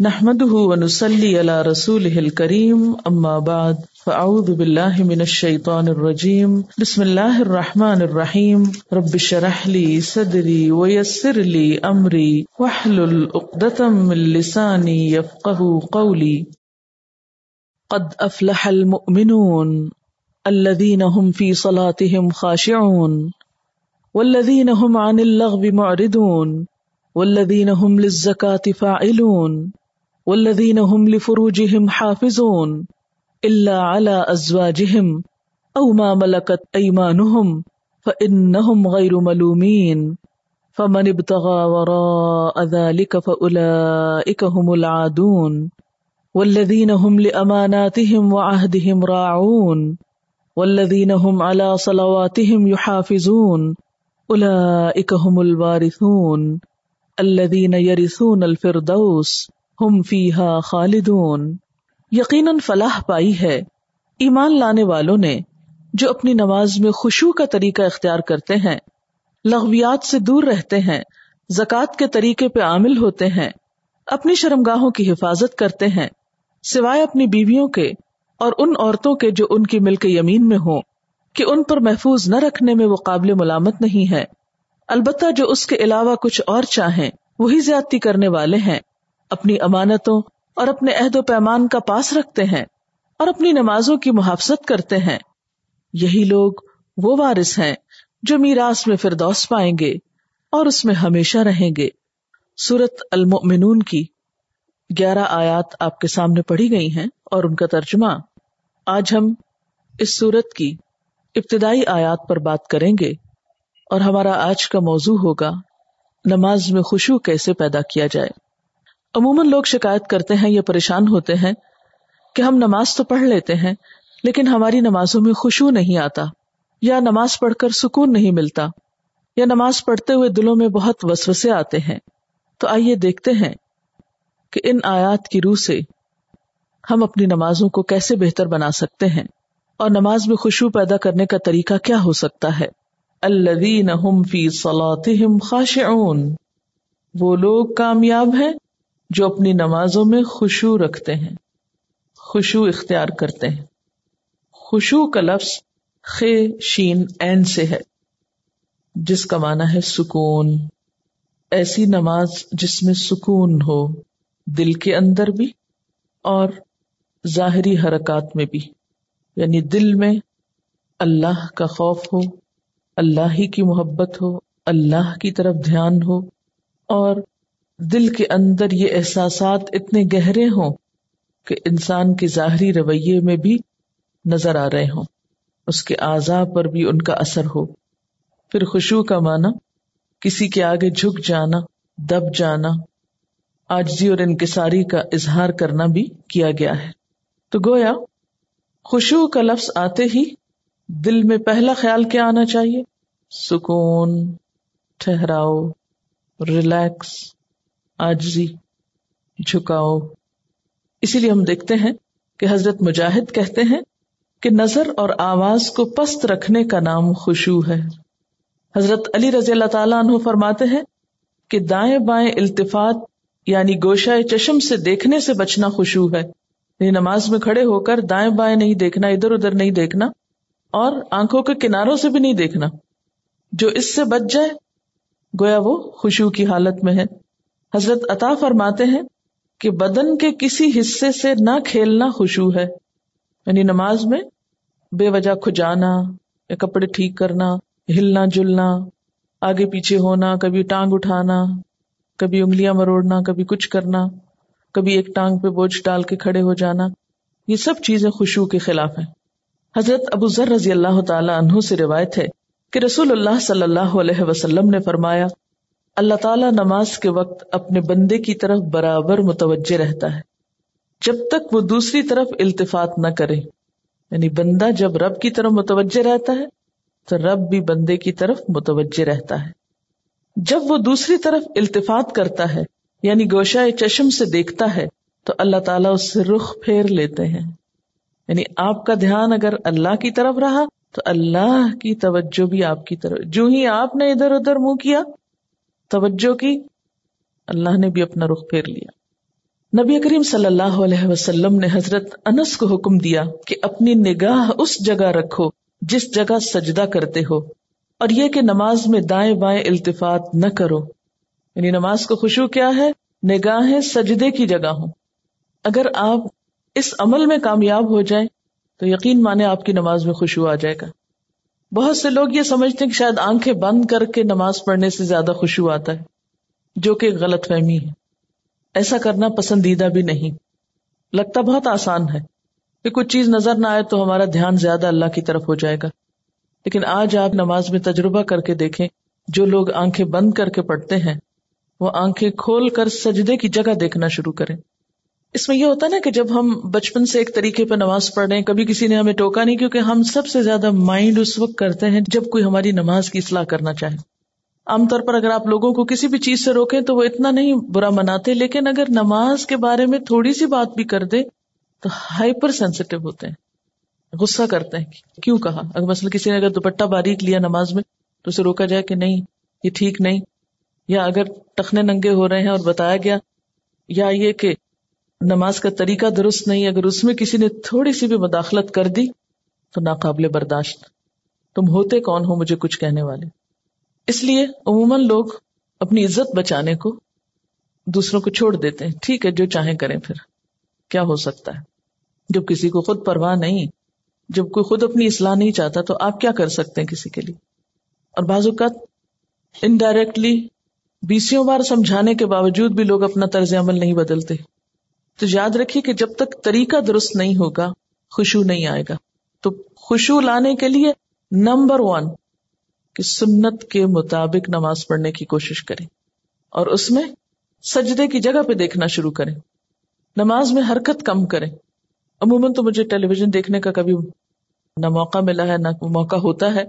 نحمده ونسلي على رسوله الكريم، أما بعد، فأعوذ بالله من الشيطان الرجيم. بسم الله الرحمن الرحيم. رب شرح لي صدري ويسر لي أمري. واحلل عقدة من لساني يفقه قولي. قد أفلح المؤمنون الذين هم في صلاتهم خاشعون، والذين هم عن اللغو معرضون، والذين هم للزكاة فاعلون. والذين هم لفروجهم حافظون إلا على أزواجهم أو ما ملكت أيمانهم فإنهم غير ملومين فمن ابتغى وراء ذلك فأولئك هم العادون والذين هم لأماناتهم وعهدهم راعون والذين هم على صلواتهم يحافظون أولئك هم الوارثون الذين يرثون الفردوس ہم فیحا خالدون۔ یقیناً فلاح پائی ہے۔ ایمان لانے والوں نے جو اپنی نماز میں خوشو کا طریقہ اختیار کرتے ہیں، لغویات سے دور رہتے ہیں، زکوٰۃ کے طریقے پہ عامل ہوتے ہیں، اپنی شرمگاہوں کی حفاظت کرتے ہیں، سوائے اپنی بیویوں کے اور ان عورتوں کے جو ان کی ملک یمین میں ہوں، کہ ان پر محفوظ نہ رکھنے میں وہ قابل ملامت نہیں ہے۔ البتہ جو اس کے علاوہ کچھ اور چاہیں، وہی زیادتی کرنے والے ہیں۔ اپنی امانتوں اور اپنے عہد و پیمان کا پاس رکھتے ہیں اور اپنی نمازوں کی محافظت کرتے ہیں۔ یہی لوگ وہ وارث ہیں جو میراث میں فردوس پائیں گے اور اس میں ہمیشہ رہیں گے۔ سورت المؤمنون کی گیارہ آیات آپ کے سامنے پڑھی گئی ہیں اور ان کا ترجمہ آج ہم اس سورت کی ابتدائی آیات پر بات کریں گے اور ہمارا آج کا موضوع ہوگا نماز میں خوشبو کیسے پیدا کیا جائے۔ عموماً لوگ شکایت کرتے ہیں یا پریشان ہوتے ہیں کہ ہم نماز تو پڑھ لیتے ہیں، لیکن ہماری نمازوں میں خوشبو نہیں آتا، یا نماز پڑھ کر سکون نہیں ملتا، یا نماز پڑھتے ہوئے دلوں میں بہت وسوسے آتے ہیں۔ تو آئیے دیکھتے ہیں کہ ان آیات کی روح سے ہم اپنی نمازوں کو کیسے بہتر بنا سکتے ہیں اور نماز میں خوشبو پیدا کرنے کا طریقہ کیا ہو سکتا ہے۔ اللہ فی صلاتهم خاشعون۔ وہ لوگ کامیاب ہیں جو اپنی نمازوں میں خوشو رکھتے ہیں خوشو اختیار کرتے ہیں۔ خوشو کا لفظ خے، شین، این سے ہے، جس کا معنی ہے سکون۔ ایسی نماز جس میں سکون ہو، دل کے اندر بھی اور ظاہری حرکات میں بھی۔ یعنی دل میں اللہ کا خوف ہو، اللہ ہی کی محبت ہو، اللہ کی طرف دھیان ہو اور دل کے اندر یہ احساسات اتنے گہرے ہوں کہ انسان کے ظاہری رویے میں بھی نظر آ رہے ہوں۔ اس کے اعضاء پر بھی ان کا اثر ہو۔ پھر خوشبو کا معنی، کسی کے آگے جھک جانا، دب جانا، آجزی اور انکساری کا اظہار کرنا بھی کیا گیا ہے۔ تو گویا، خوشبو کا لفظ آتے ہی دل میں پہلا خیال کیا آنا چاہیے؟ سکون، ٹھہراؤ، ریلیکس۔ آجزی جھکاؤ۔ اسی لیے ہم دیکھتے ہیں کہ حضرت مجاہد کہتے ہیں کہ نظر اور آواز کو پست رکھنے کا نام خوشو ہے۔ حضرت علی رضی اللہ تعالیٰ عنہ فرماتے ہیں کہ دائیں بائیں التفات یعنی گوشہ چشم سے دیکھنے سے بچنا خوشو ہے۔ یعنی نماز میں کھڑے ہو کر دائیں بائیں نہیں دیکھنا، ادھر ادھر نہیں دیکھنا اور آنکھوں کے کناروں سے بھی نہیں دیکھنا۔ جو اس سے بچ جائے، گویا وہ خوشو کی حالت میں ہے۔ حضرت عطا فرماتے ہیں کہ بدن کے کسی حصے سے نہ کھیلنا خوشبو ہے۔ یعنی نماز میں بے وجہ کھجانا، یا کپڑے ٹھیک کرنا، ہلنا، جلنا، آگے پیچھے ہونا، کبھی ٹانگ اٹھانا، کبھی انگلیاں مروڑنا، کبھی کچھ کرنا، کبھی ایک ٹانگ پہ بوجھ ڈال کے کھڑے ہو جانا، یہ سب چیزیں خوشبو کے خلاف ہیں۔ حضرت ابو ذر رضی اللہ تعالی عنہ سے روایت ہے کہ رسول اللہ صلی اللہ علیہ وسلم نے فرمایا اللہ تعالیٰ نماز کے وقت اپنے بندے کی طرف برابر متوجہ رہتا ہے۔ جب تک وہ دوسری طرف التفات نہ کرے یعنی بندہ جب رب کی طرف متوجہ رہتا ہے، تو رب بھی بندے کی طرف متوجہ رہتا ہے۔ جب وہ دوسری طرف التفات کرتا ہے یعنی گوشہ چشم سے دیکھتا ہے، تو اللہ تعالیٰ اس سے رخ پھیر لیتے ہیں۔ یعنی آپ کا دھیان اگر اللہ کی طرف رہا، تو اللہ کی توجہ بھی آپ کی طرف۔ جو ہی آپ نے ادھر ادھر منہ کیا توجہ کی، اللہ نے بھی اپنا رخ پھیر لیا۔ نبی کریم صلی اللہ علیہ وسلم نے حضرت انس کو حکم دیا کہ اپنی نگاہ اس جگہ رکھو جس جگہ سجدہ کرتے ہو اور یہ کہ نماز میں دائیں بائیں التفات نہ کرو۔ یعنی نماز کو خوشو کیا ہے؟ نگاہیں سجدے کی جگہ ہوں۔ اگر آپ اس عمل میں کامیاب ہو جائیں تو یقین مانے آپ کی نماز میں خوشبو آ جائے گا۔ بہت سے لوگ یہ سمجھتے ہیں کہ شاید آنکھیں بند کر کے نماز پڑھنے سے زیادہ خوشبو آتا ہے، جو کہ غلط فہمی ہے۔ ایسا کرنا پسندیدہ بھی نہیں۔ لگتا بہت آسان ہے کہ کچھ چیز نظر نہ آئے تو ہمارا دھیان زیادہ اللہ کی طرف ہو جائے گا۔ لیکن آج آپ نماز میں تجربہ کر کے دیکھیں، جو لوگ آنکھیں بند کر کے پڑھتے ہیں، وہ آنکھیں کھول کر سجدے کی جگہ دیکھنا شروع کریں۔ اس میں یہ ہوتا نا کہ جب ہم بچپن سے ایک طریقے پہ نماز پڑھ رہے ہیں، کبھی کسی نے ہمیں ٹوکا نہیں کیونکہ ہم سب سے زیادہ مائنڈ اس وقت کرتے ہیں جب کوئی ہماری نماز کی اصلاح کرنا چاہے۔ عام طور پر اگر آپ لوگوں کو کسی بھی چیز سے روکیں تو وہ اتنا نہیں برا مناتے، لیکن اگر نماز کے بارے میں تھوڑی سی بات بھی کر دے تو ہائپر سینسٹو ہوتے ہیں۔ غصہ کرتے ہیں کیوں کہا؟ اگر مثلا کسی نے اگر دوپٹہ باریک لیا نماز میں تو اسے روکا جائے کہ نہیں، یہ ٹھیک نہیں، یا اگر ٹخنے ننگے ہو رہے ہیں اور بتایا گیا یا یہ کہ نماز کا طریقہ درست نہیں، اگر اس میں کسی نے تھوڑی سی بھی مداخلت کر دی، تو ناقابل برداشت۔ تم ہوتے کون ہو مجھے کچھ کہنے والے؟ اس لیے عموماً لوگ اپنی عزت بچانے کو دوسروں کو چھوڑ دیتے ہیں۔ ٹھیک ہے، جو چاہیں کریں پھر۔ کیا ہو سکتا ہے؟ جب کسی کو خود پرواہ نہیں، جب کوئی خود اپنی اصلاح نہیں چاہتا، تو آپ کیا کر سکتے ہیں کسی کے لیے؟ اور بعض اوقات انڈائریکٹلی بیسوں بار سمجھانے کے باوجود بھی لوگ اپنا طرز عمل نہیں بدلتے۔ تو یاد رکھیے کہ جب تک طریقہ درست نہیں ہوگا خوشبو نہیں آئے گا۔ تو خوشبو لانے کے لیے نمبر ون کہ سنت کے مطابق نماز پڑھنے کی کوشش کریں اور اس میں سجدے کی جگہ پہ دیکھنا شروع کریں۔ نماز میں حرکت کم کریں۔ عموماً تو مجھے ٹیلی ویژن دیکھنے کا کبھی نہ موقع ملا ہے، نہ موقع ہوتا ہے۔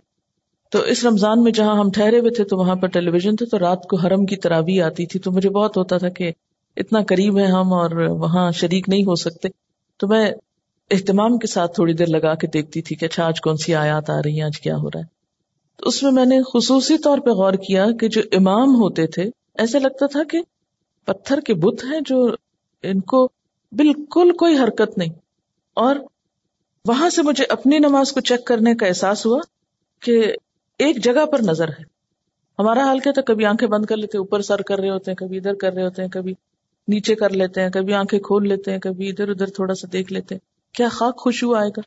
تو اس رمضان میں جہاں ہم ٹھہرے ہوئے تھے تو وہاں پر ٹیلی ویژن تھے تو رات کو حرم کی ترابی آتی تھی تو مجھے بہت ہوتا تھا کہ اتنا قریب ہے ہم اور وہاں شریک نہیں ہو سکتے۔ تو میں اہتمام کے ساتھ تھوڑی دیر لگا کے دیکھتی تھی کہ اچھا آج کون سی آیات آ رہی ہیں، آج کیا ہو رہا ہے۔ تو اس میں میں نے خصوصی طور پہ غور کیا کہ جو امام ہوتے تھے ایسے لگتا تھا کہ پتھر کے بت ہیں جو ان کو بالکل کوئی حرکت نہیں۔ اور وہاں سے مجھے اپنی نماز کو چیک کرنے کا احساس ہوا کہ ایک جگہ پر نظر ہے۔ ہمارا حال کیا تھا؟ کبھی آنکھیں بند کر لیتے، اوپر سر کر رہے ہوتے ہیں، کبھی ادھر کر رہے ہوتے ہیں، کبھی نیچے کر لیتے ہیں، کبھی آنکھیں کھول لیتے ہیں، کبھی ادھر ادھر تھوڑا سا دیکھ لیتے ہیں۔ کیا خاک خوشبو آئے گا؟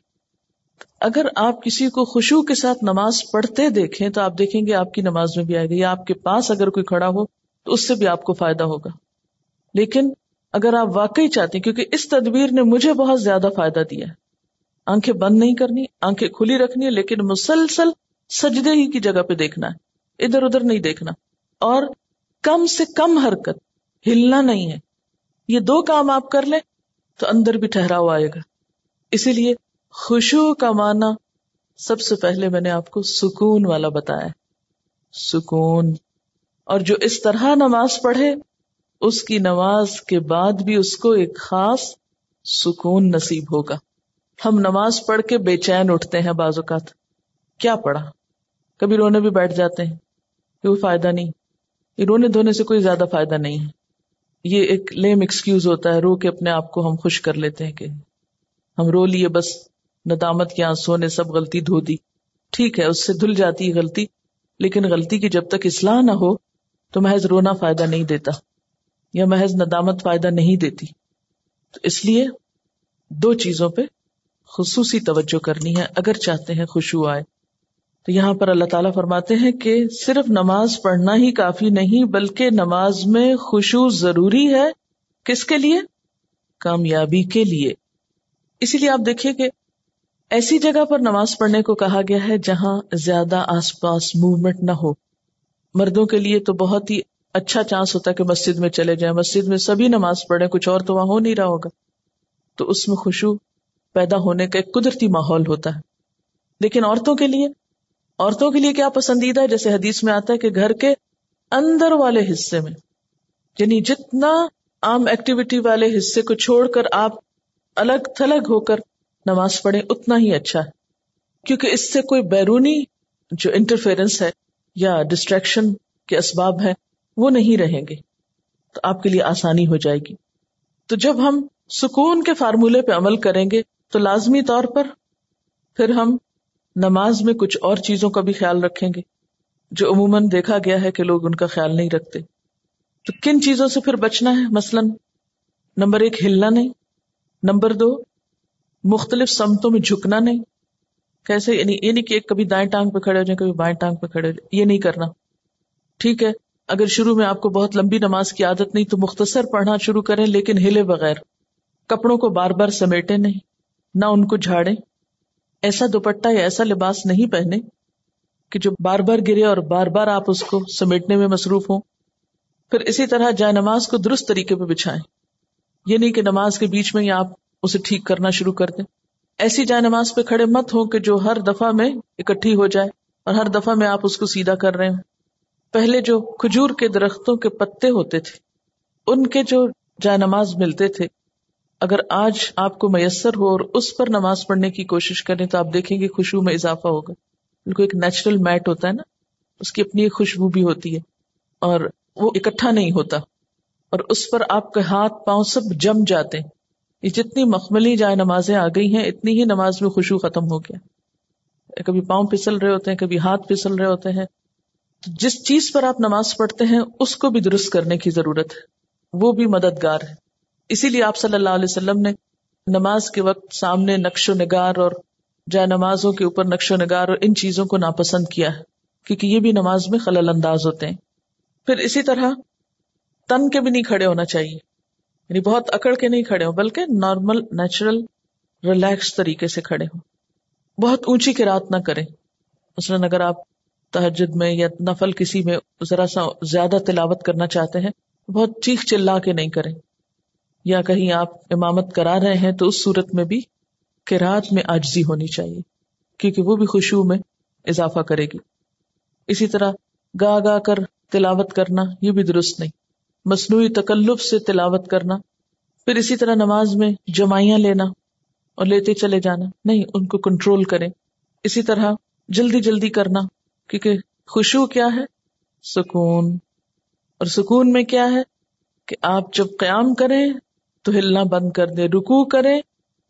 اگر آپ کسی کو خوشبو کے ساتھ نماز پڑھتے دیکھیں تو آپ دیکھیں گے آپ کی نماز میں بھی آئے گا، یا آپ کے پاس اگر کوئی کھڑا ہو تو اس سے بھی آپ کو فائدہ ہوگا۔ لیکن اگر آپ واقعی چاہتے ہیں، کیونکہ اس تدبیر نے مجھے بہت زیادہ فائدہ دیا ہے۔ آنکھیں بند نہیں کرنی، آنکھیں کھلی رکھنی ہے، لیکن مسلسل سجدے ہی کی جگہ پہ دیکھنا ہے، ادھر ادھر نہیں دیکھنا۔ اور کم سے کم حرکت، ہلنا نہیں ہے۔ یہ دو کام آپ کر لیں تو اندر بھی ٹھہراؤ آئے گا۔ اسی لیے خوشو کا معنی سب سے پہلے میں نے آپ کو سکون والا بتایا سکون۔ اور جو اس طرح نماز پڑھے، اس کی نماز کے بعد بھی اس کو ایک خاص سکون نصیب ہوگا۔ ہم نماز پڑھ کے بے چین اٹھتے ہیں بعض اوقات۔ کیا پڑھا؟ کبھی رونے بھی بیٹھ جاتے ہیں۔ کوئی فائدہ نہیں۔ یہ رونے دھونے سے کوئی زیادہ فائدہ نہیں ہے۔ یہ ایک لیم ایکسکیوز ہوتا ہے، رو کے اپنے آپ کو ہم خوش کر لیتے ہیں کہ ہم رو لیے، بس ندامت کے آنسو نے سب غلطی دھو دی۔ ٹھیک ہے، اس سے دھل جاتی ہے غلطی، لیکن غلطی کی جب تک اصلاح نہ ہو تو محض رونا فائدہ نہیں دیتا، یا محض ندامت فائدہ نہیں دیتی۔ تو اس لیے دو چیزوں پہ خصوصی توجہ کرنی ہے، اگر چاہتے ہیں خوشبو آئے۔ تو یہاں پر اللہ تعالیٰ فرماتے ہیں کہ صرف نماز پڑھنا ہی کافی نہیں، بلکہ نماز میں خوشبو ضروری ہے کس کے لیے؟ کامیابی کے لیے۔ اسی لیے آپ دیکھیے کہ ایسی جگہ پر نماز پڑھنے کو کہا گیا ہے جہاں زیادہ آس پاس موومنٹ نہ ہو۔ مردوں کے لیے تو بہت ہی اچھا چانس ہوتا ہے کہ مسجد میں چلے جائیں۔ مسجد میں سبھی نماز پڑھے کچھ اور تو وہاں ہو نہیں رہا ہوگا۔ تو اس میں خوشبو پیدا ہونے کا ایک قدرتی ماحول ہوتا ہے۔ لیکن عورتوں کے لیے عورتوں کے لیے کیا پسندیدہ ہے؟ جیسے حدیث میں آتا ہے کہ گھر کے اندر والے حصے میں یعنی جتنا عام ایکٹیویٹی والے حصے کو چھوڑ کر آپ الگ تھلگ ہو کر نماز پڑھیں، اتنا ہی اچھا ہے۔ کیونکہ اس سے کوئی بیرونی جو انٹرفیئرنس ہے یا ڈسٹریکشن کے اسباب ہے وہ نہیں رہیں گے۔ تو آپ کے لیے آسانی ہو جائے گی۔ تو جب ہم سکون کے فارمولے پہ عمل کریں گے، تو لازمی طور پر پھر ہم نماز میں کچھ اور چیزوں کا بھی خیال رکھیں گے جو عموماً دیکھا گیا ہے کہ لوگ ان کا خیال نہیں رکھتے۔ تو کن چیزوں سے پھر بچنا ہے؟ مثلاً نمبر ایک، ہلنا نہیں۔ نمبر دو، مختلف سمتوں میں جھکنا نہیں۔ کیسے؟ یعنی یہ نہیں کہ ایک کبھی دائیں ٹانگ پہ کھڑے ہو جائیں، کبھی بائیں ٹانگ پہ کھڑے ہو جائیں۔ یہ نہیں کرنا۔ ٹھیک ہے، اگر شروع میں آپ کو بہت لمبی نماز کی عادت نہیں، تو مختصر پڑھنا شروع کریں، لیکن ہلے بغیر۔ کپڑوں کو بار بار سمیٹے نہیں، نہ ان کو جھاڑے ایسا دوپٹہ یا ایسا لباس نہیں پہنے کہ جو بار بار گرے اور بار بار آپ اس کو سمیٹنے میں مصروف ہوں۔ پھر اسی طرح جائے نماز کو درست طریقے پہ بچھائیں۔ یہ نہیں کہ نماز کے بیچ میں ہی آپ اسے ٹھیک کرنا شروع کر دیں۔ ایسی جائے نماز پہ کھڑے مت ہو کہ جو ہر دفعہ میں اکٹھی ہو جائے اور ہر دفعہ میں آپ اس کو سیدھا کر رہے ہوں۔ پہلے جو کھجور کے درختوں کے پتے ہوتے تھے، ان کے جو جائے نماز ملتے تھے اگر آج آپ کو میسر ہو اور اس پر نماز پڑھنے کی کوشش کریں تو آپ دیکھیں گے خوشبو میں اضافہ ہوگا۔ بالکل ایک نیچرل میٹ ہوتا ہے نا، اس کی اپنی ایک خوشبو بھی ہوتی ہے اور وہ اکٹھا نہیں ہوتا۔ اور اس پر آپ کے ہاتھ پاؤں سب جم جاتے ہیں۔ یہ جتنی مخملی جائے نمازیں آ گئی ہیں، اتنی ہی نماز میں خوشبو ختم ہو گیا۔ کبھی پاؤں پھسل رہے ہوتے ہیں، کبھی ہاتھ پھسل رہے ہوتے ہیں۔ تو جس چیز پر آپ نماز پڑھتے ہیں، اس کو بھی درست کرنے کی ضرورت ہے۔ وہ بھی مددگار ہے۔ اسی لیے آپ صلی اللہ علیہ وسلم نے نماز کے وقت سامنے نقش و نگار اور جائے نمازوں کے اوپر نقش و نگار اور ان چیزوں کو ناپسند کیا ہے، کیونکہ یہ بھی نماز میں خلل انداز ہوتے ہیں۔ پھر اسی طرح تن کے بھی نہیں کھڑے ہونا چاہیے یعنی بہت اکڑ کے نہیں کھڑے ہو بلکہ نارمل، نیچرل، ریلیکس طریقے سے کھڑے ہوں۔ بہت اونچی کی رات نہ کریں۔ مثلاً اگر آپ تحجد میں یا نفل کسی میں ذرا سا زیادہ تلاوت کرنا چاہتے ہیں، بہت چیخ چلا کے نہیں کریں۔ یا کہیں آپ امامت کرا رہے ہیں تو اس صورت میں بھی رات میں آجزی ہونی چاہیے، کیونکہ وہ بھی خوشبو میں اضافہ کرے گی۔ اسی طرح گا گا کر تلاوت کرنا، یہ بھی درست نہیں۔ مصنوعی تکلف سے تلاوت کرنا، پھر اسی طرح نماز میں جمائیاں لینا اور لیتے چلے جانا۔ نہیں، ان کو کنٹرول کریں۔ اسی طرح جلدی جلدی کرنا، کیونکہ خوشبو کیا ہے؟ سکون۔ اور سکون میں کیا ہے؟ کہ آپ جب قیام کریں تو ہلنا بند کر دے۔ رکو کریں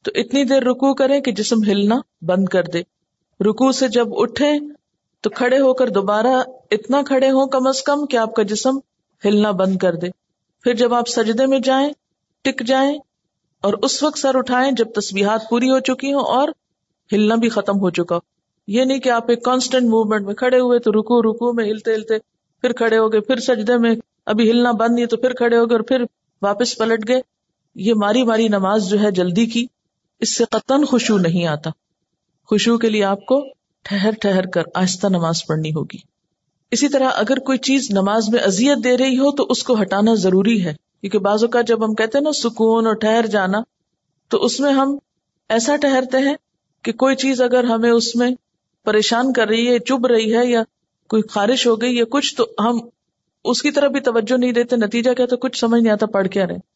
تو اتنی دیر رکو کریں کہ جسم ہلنا بند کر دے۔ رکو سے جب اٹھے تو کھڑے ہو کر دوبارہ اتنا کھڑے ہوں کم از کم کہ آپ کا جسم ہلنا بند کر دے۔ پھر جب آپ سجدے میں جائیں، ٹک جائیں اور اس وقت سر اٹھائیں جب تسبیحات پوری ہو چکی ہوں اور ہلنا بھی ختم ہو چکا۔ ہو یہ نہیں کہ آپ ایک کانسٹینٹ موومنٹ میں کھڑے ہوئے تو رکو رکو میں ہلتے ہلتے پھر کھڑے ہو گئے، پھر سجدے میں ابھی ہلنا بند نہیں تو پھر کھڑے ہو گئے اور پھر واپس پلٹ گئے۔ یہ ماری ماری نماز جو ہے جلدی کی، اس سے قطن خوشبو نہیں آتا۔ خوشبو کے لیے آپ کو ٹھہر ٹھہر کر آہستہ نماز پڑھنی ہوگی۔ اسی طرح اگر کوئی چیز نماز میں اذیت دے رہی ہو تو اس کو ہٹانا ضروری ہے۔ کیونکہ بازو کا جب ہم کہتے ہیں نا سکون اور ٹھہر جانا، تو اس میں ہم ایسا ٹہرتے ہیں کہ کوئی چیز اگر ہمیں اس میں پریشان کر رہی ہے چب رہی ہے یا کوئی خارش ہو گئی یا کچھ، تو ہم اس کی طرف بھی توجہ نہیں دیتے، نتیجہ کیا تو کچھ سمجھ نہیں آتا، پڑھ کیا رہے۔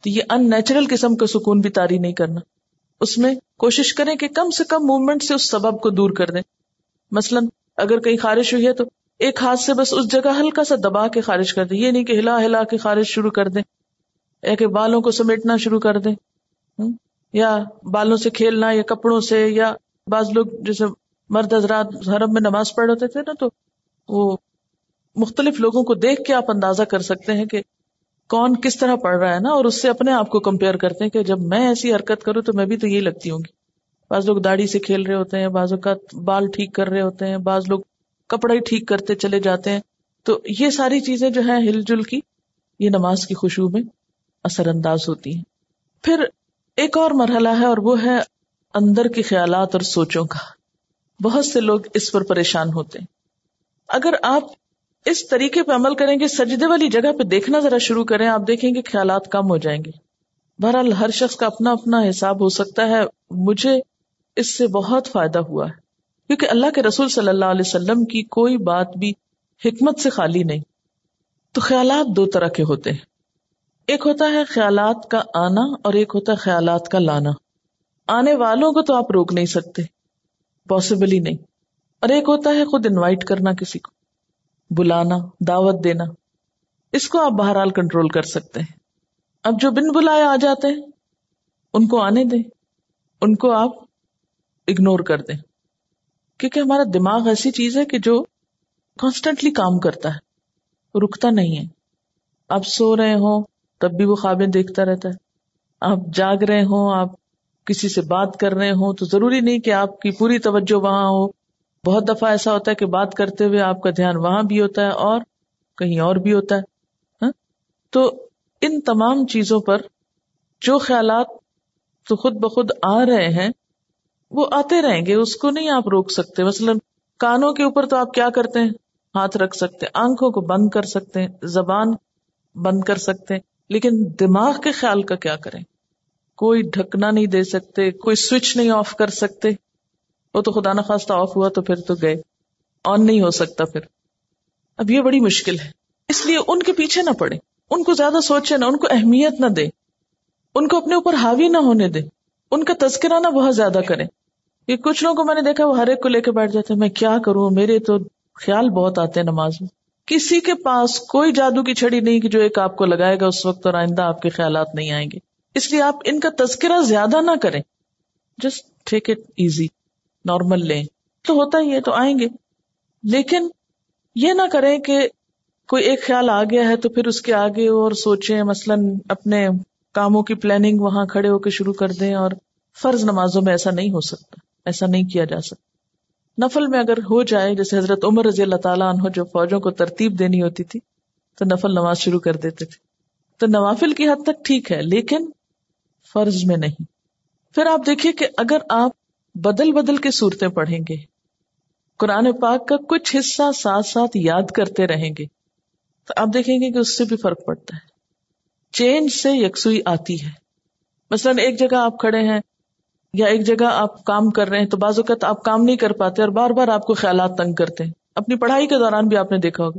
تو یہ ان نیچرل قسم کا سکون بھی تاری نہیں کرنا۔ اس میں کوشش کریں کہ کم سے کم موومنٹ سے اس سبب کو دور کر دیں۔ مثلاً اگر کہیں خارش ہوئی ہے تو ایک ہاتھ سے بس اس جگہ ہلکا سا دبا کے خارج کر دیں۔ یہ نہیں کہ ہلا ہلا کے خارج شروع کر دیں۔ یا کہ بالوں کو سمیٹنا شروع کر دیں۔ یا بالوں سے کھیلنا یا کپڑوں سے یا بعض لوگ جیسے مرد حضرات حرم میں نماز پڑھ ہوتے تھے نا تو وہ مختلف لوگوں کو دیکھ کے آپ اندازہ کر سکتے ہیں کہ کون کس طرح پڑھ رہا ہے نا اور اس سے اپنے آپ کو کمپیئر کرتے ہیں کہ جب میں ایسی حرکت کروں تو میں بھی تو یہی لگتی ہوں گی۔ بعض لوگ داڑھی سے کھیل رہے ہوتے ہیں، بعض اوقات بال ٹھیک کر رہے ہوتے ہیں، بعض لوگ کپڑا ہی ٹھیک کرتے چلے جاتے ہیں۔ تو یہ ساری چیزیں جو ہیں ہل جل کی، یہ نماز کی خوشبو میں اثر انداز ہوتی ہیں۔ پھر ایک اور مرحلہ ہے اور وہ ہے اندر کے خیالات اور سوچوں کا۔ بہت سے لوگ اس پر پریشان ہوتے ہیں۔ اگر آپ اس طریقے پہ عمل کریں گے، سجدے والی جگہ پہ دیکھنا ذرا شروع کریں، آپ دیکھیں گے خیالات کم ہو جائیں گے۔ بہرحال ہر شخص کا اپنا اپنا حساب ہو سکتا ہے، مجھے اس سے بہت فائدہ ہوا ہے۔ کیونکہ اللہ کے رسول صلی اللہ علیہ وسلم کی کوئی بات بھی حکمت سے خالی نہیں۔ تو خیالات دو طرح کے ہوتے ہیں۔ ایک ہوتا ہے خیالات کا آنا اور ایک ہوتا ہے خیالات کا لانا۔ آنے والوں کو تو آپ روک نہیں سکتے پاسبل ہی نہیں۔ اور ایک ہوتا ہے خود انوائٹ کرنا کسی کو۔ بلانا، دعوت دینا، اس کو آپ بہرحال کنٹرول کر سکتے ہیں۔ اب جو بن بلائے آ جاتے ہیں، ان کو آنے دیں، ان کو آپ اگنور کر دیں۔ کیونکہ ہمارا دماغ ایسی چیز ہے کہ جو کانسٹنٹلی کام کرتا ہے، رکتا نہیں ہے۔ آپ سو رہے ہوں، تب بھی وہ خوابیں دیکھتا رہتا ہے۔ آپ جاگ رہے ہوں، آپ کسی سے بات کر رہے ہوں، تو ضروری نہیں کہ آپ کی پوری توجہ وہاں ہو۔ بہت دفعہ ایسا ہوتا ہے کہ بات کرتے ہوئے آپ کا دھیان وہاں بھی ہوتا ہے اور کہیں اور بھی ہوتا ہے ہاں؟ تو ان تمام چیزوں پر جو خیالات تو خود بخود آ رہے ہیں، وہ آتے رہیں گے، اس کو نہیں آپ روک سکتے۔ مثلاً کانوں کے اوپر تو آپ کیا کرتے ہیں؟ ہاتھ رکھ سکتے آنکھوں کو بند کر سکتے ہیں، زبان بند کر سکتے ہیں، لیکن دماغ کے خیال کا کیا کریں؟ کوئی ڈھکنا نہیں دے سکتے، کوئی سوئچ نہیں آف کر سکتے۔ وہ تو خدا نخواستہ آف ہوا تو پھر تو گئے۔ آن نہیں ہو سکتا پھر۔ اب یہ بڑی مشکل ہے۔ اس لیے ان کے پیچھے نہ پڑے۔ ان کو زیادہ سوچے نہ، ان کو اہمیت نہ دے۔ ان کو اپنے اوپر حاوی نہ ہونے دے۔ ان کا تذکرہ نہ بہت زیادہ کرے۔ یہ کچھ لوگوں کو میں نے دیکھا، وہ ہر ایک کو لے کے بیٹھ جاتے میں کیا کروں؟ میرے تو خیال بہت آتے ہیں نماز میں۔ کسی کے پاس کوئی جادو کی چھڑی نہیں کہ جو ایک آپ کو لگائے گا، اس وقت اور آئندہ آپ کے خیالات نہیں آئیں گے۔ اس لیے آپ ان کا تذکرہ زیادہ نہ کریں۔ Just take it easy normal لیں۔ تو ہوتا ہی ہے، تو آئیں گے۔ لیکن یہ نہ کریں کہ کوئی ایک خیال آ گیا ہے تو پھر اس کے آگے اور سوچیں، مثلاً اپنے کاموں کی پلاننگ وہاں کھڑے ہو کے شروع کر دیں اور فرض نمازوں میں ایسا نہیں ہو سکتا، ایسا نہیں کیا جا سکتا۔ نفل میں اگر ہو جائے، جیسے حضرت عمر رضی اللہ تعالیٰ عنہ جو فوجوں کو ترتیب دینی ہوتی تھی، تو نفل نماز شروع کر دیتے تھے۔ تو نوافل کی حد تک ٹھیک ہے، لیکن فرض میں نہیں۔ پھر آپ دیکھیے کہ اگر آپ بدل بدل کے صورتیں پڑھیں گے۔ قرآن پاک کا کچھ حصہ ساتھ ساتھ یاد کرتے رہیں گے۔ تو آپ دیکھیں گے کہ اس سے بھی فرق پڑتا ہے۔ چینج سے یکسوئی آتی ہے۔ مثلاً ایک جگہ آپ کھڑے ہیں یا ایک جگہ آپ کام کر رہے ہیں تو بعض اوقات آپ کام نہیں کر پاتے اور بار بار آپ کو خیالات تنگ کرتے ہیں۔ اپنی پڑھائی کے دوران بھی آپ نے دیکھا ہوگا۔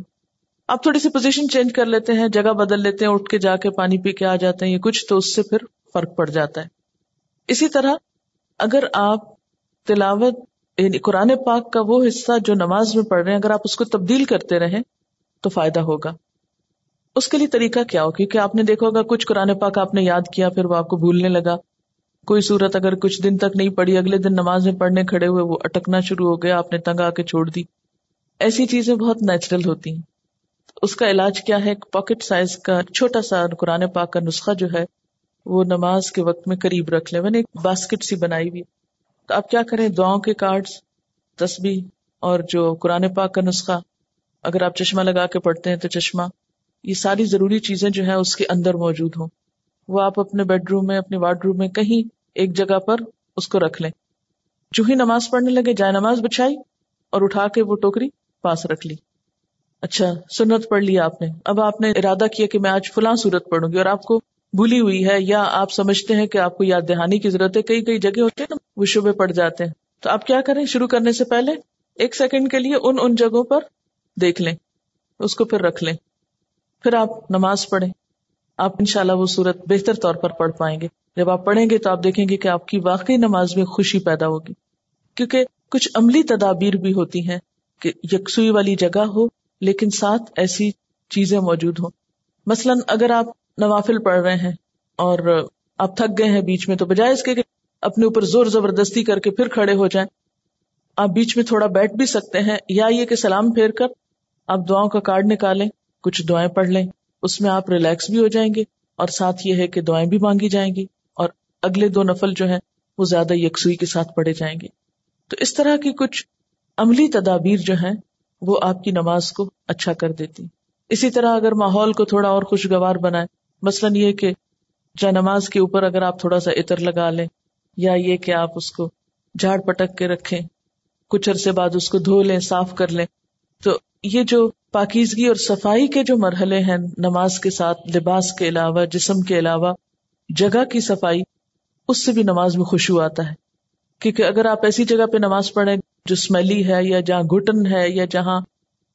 آپ تھوڑی سی پوزیشن چینج کر لیتے ہیں، جگہ بدل لیتے ہیں، اٹھ کے جا کے پانی پی کے آ جاتے ہیں، یہ کچھ تو اس سے پھر فرق پڑ جاتا ہے۔ اسی طرح اگر آپ تلاوت یعنی قرآن پاک کا وہ حصہ جو نماز میں پڑھ رہے ہیں، اگر آپ اس کو تبدیل کرتے رہیں تو فائدہ ہوگا۔ اس کے لیے طریقہ کیا ہو؟ کیونکہ آپ نے دیکھا ہوگا، کچھ قرآن پاک آپ نے یاد کیا، پھر وہ آپ کو بھولنے لگا۔ کوئی صورت اگر کچھ دن تک نہیں پڑھی، اگلے دن نماز میں پڑھنے کھڑے ہوئے، وہ اٹکنا شروع ہو گیا، آپ نے تنگ آ کے چھوڑ دی۔ ایسی چیزیں بہت نیچرل ہوتی ہیں۔ اس کا علاج کیا ہے؟ پاکٹ سائز کا چھوٹا سا قرآن پاک کا نسخہ جو ہے، وہ نماز کے وقت میں قریب رکھ لیں۔ میں نے ایک باسکٹ سی بنائی ہوئی۔ تو آپ کیا کریں؟ دعاؤں کے کارڈ تسبیح اور جو قرآن پاک کا نسخہ، اگر آپ چشمہ لگا کے پڑھتے ہیں تو چشمہ، یہ ساری ضروری چیزیں جو ہیں اس کے اندر موجود ہوں۔ وہ آپ اپنے بیڈ روم میں، اپنے وارڈ روم میں کہیں ایک جگہ پر اس کو رکھ لیں۔ جو ہی نماز پڑھنے لگے، جائے نماز بچھائی اور اٹھا کے وہ ٹوکری پاس رکھ لی۔ اچھا سنت پڑھ لی آپ نے۔ اب آپ نے ارادہ کیا کہ میں آج فلاں صورت پڑھوں گی اور آپ کو بھولی ہوئی ہے یا آپ سمجھتے ہیں کہ آپ کو یاد دہانی کی ضرورت ہے، کئی کئی جگہ ہوتے ہیں نا، وہ شبے پڑ جاتے ہیں۔ تو آپ کیا کریں؟ شروع کرنے سے پہلے ایک سیکنڈ کے لیے ان ان جگہوں پر دیکھ لیں۔ اس کو پھر رکھ لیں۔ پھر آپ نماز پڑھیں۔ آپ ان شاء اللہ وہ صورت بہتر طور پر پڑھ پائیں گے۔ جب آپ پڑھیں گے تو آپ دیکھیں گے کہ آپ کی واقعی نماز میں خوشی پیدا ہوگی۔ کیونکہ کچھ عملی تدابیر بھی ہوتی ہیں کہ یکسوئی والی جگہ ہو، لیکن ساتھ ایسی چیزیں موجود ہوں۔ مثلاً اگر آپ نوافل پڑھ رہے ہیں اور آپ تھک گئے ہیں بیچ میں تو بجائے اس کے کہ اپنے اوپر زور زبردستی کر کے پھر کھڑے ہو جائیں۔ آپ بیچ میں تھوڑا بیٹھ بھی سکتے ہیں یا یہ کہ سلام پھیر کر آپ دعاؤں کا کارڈ نکالیں، کچھ دعائیں پڑھ لیں، اس میں آپ ریلیکس بھی ہو جائیں گے اور ساتھ یہ ہے کہ دعائیں بھی مانگی جائیں گی اور اگلے دو نفل جو ہیں وہ زیادہ یکسوئی کے ساتھ پڑھے جائیں گے۔ تو اس طرح کی کچھ عملی تدابیر جو ہیں وہ آپ کی نماز کو اچھا کر دیتی۔ اسی طرح اگر ماحول کو تھوڑا اور خوشگوار بنائے مثلاً یہ کہ جا نماز کے اوپر اگر آپ تھوڑا سا عطر لگا لیں یا یہ کہ آپ اس کو جھاڑ پٹک کے رکھیں کچھ عرصے بعد اس کو دھو لیں، صاف کر لیں۔ تو یہ جو پاکیزگی اور صفائی کے جو مرحلے ہیں نماز کے ساتھ، لباس کے علاوہ، جسم کے علاوہ، جگہ کی صفائی، اس سے بھی نماز میں خوشبو آتا ہے۔ کیونکہ اگر آپ ایسی جگہ پہ نماز پڑھیں جو اسمیلی ہے یا جہاں گھٹن ہے یا جہاں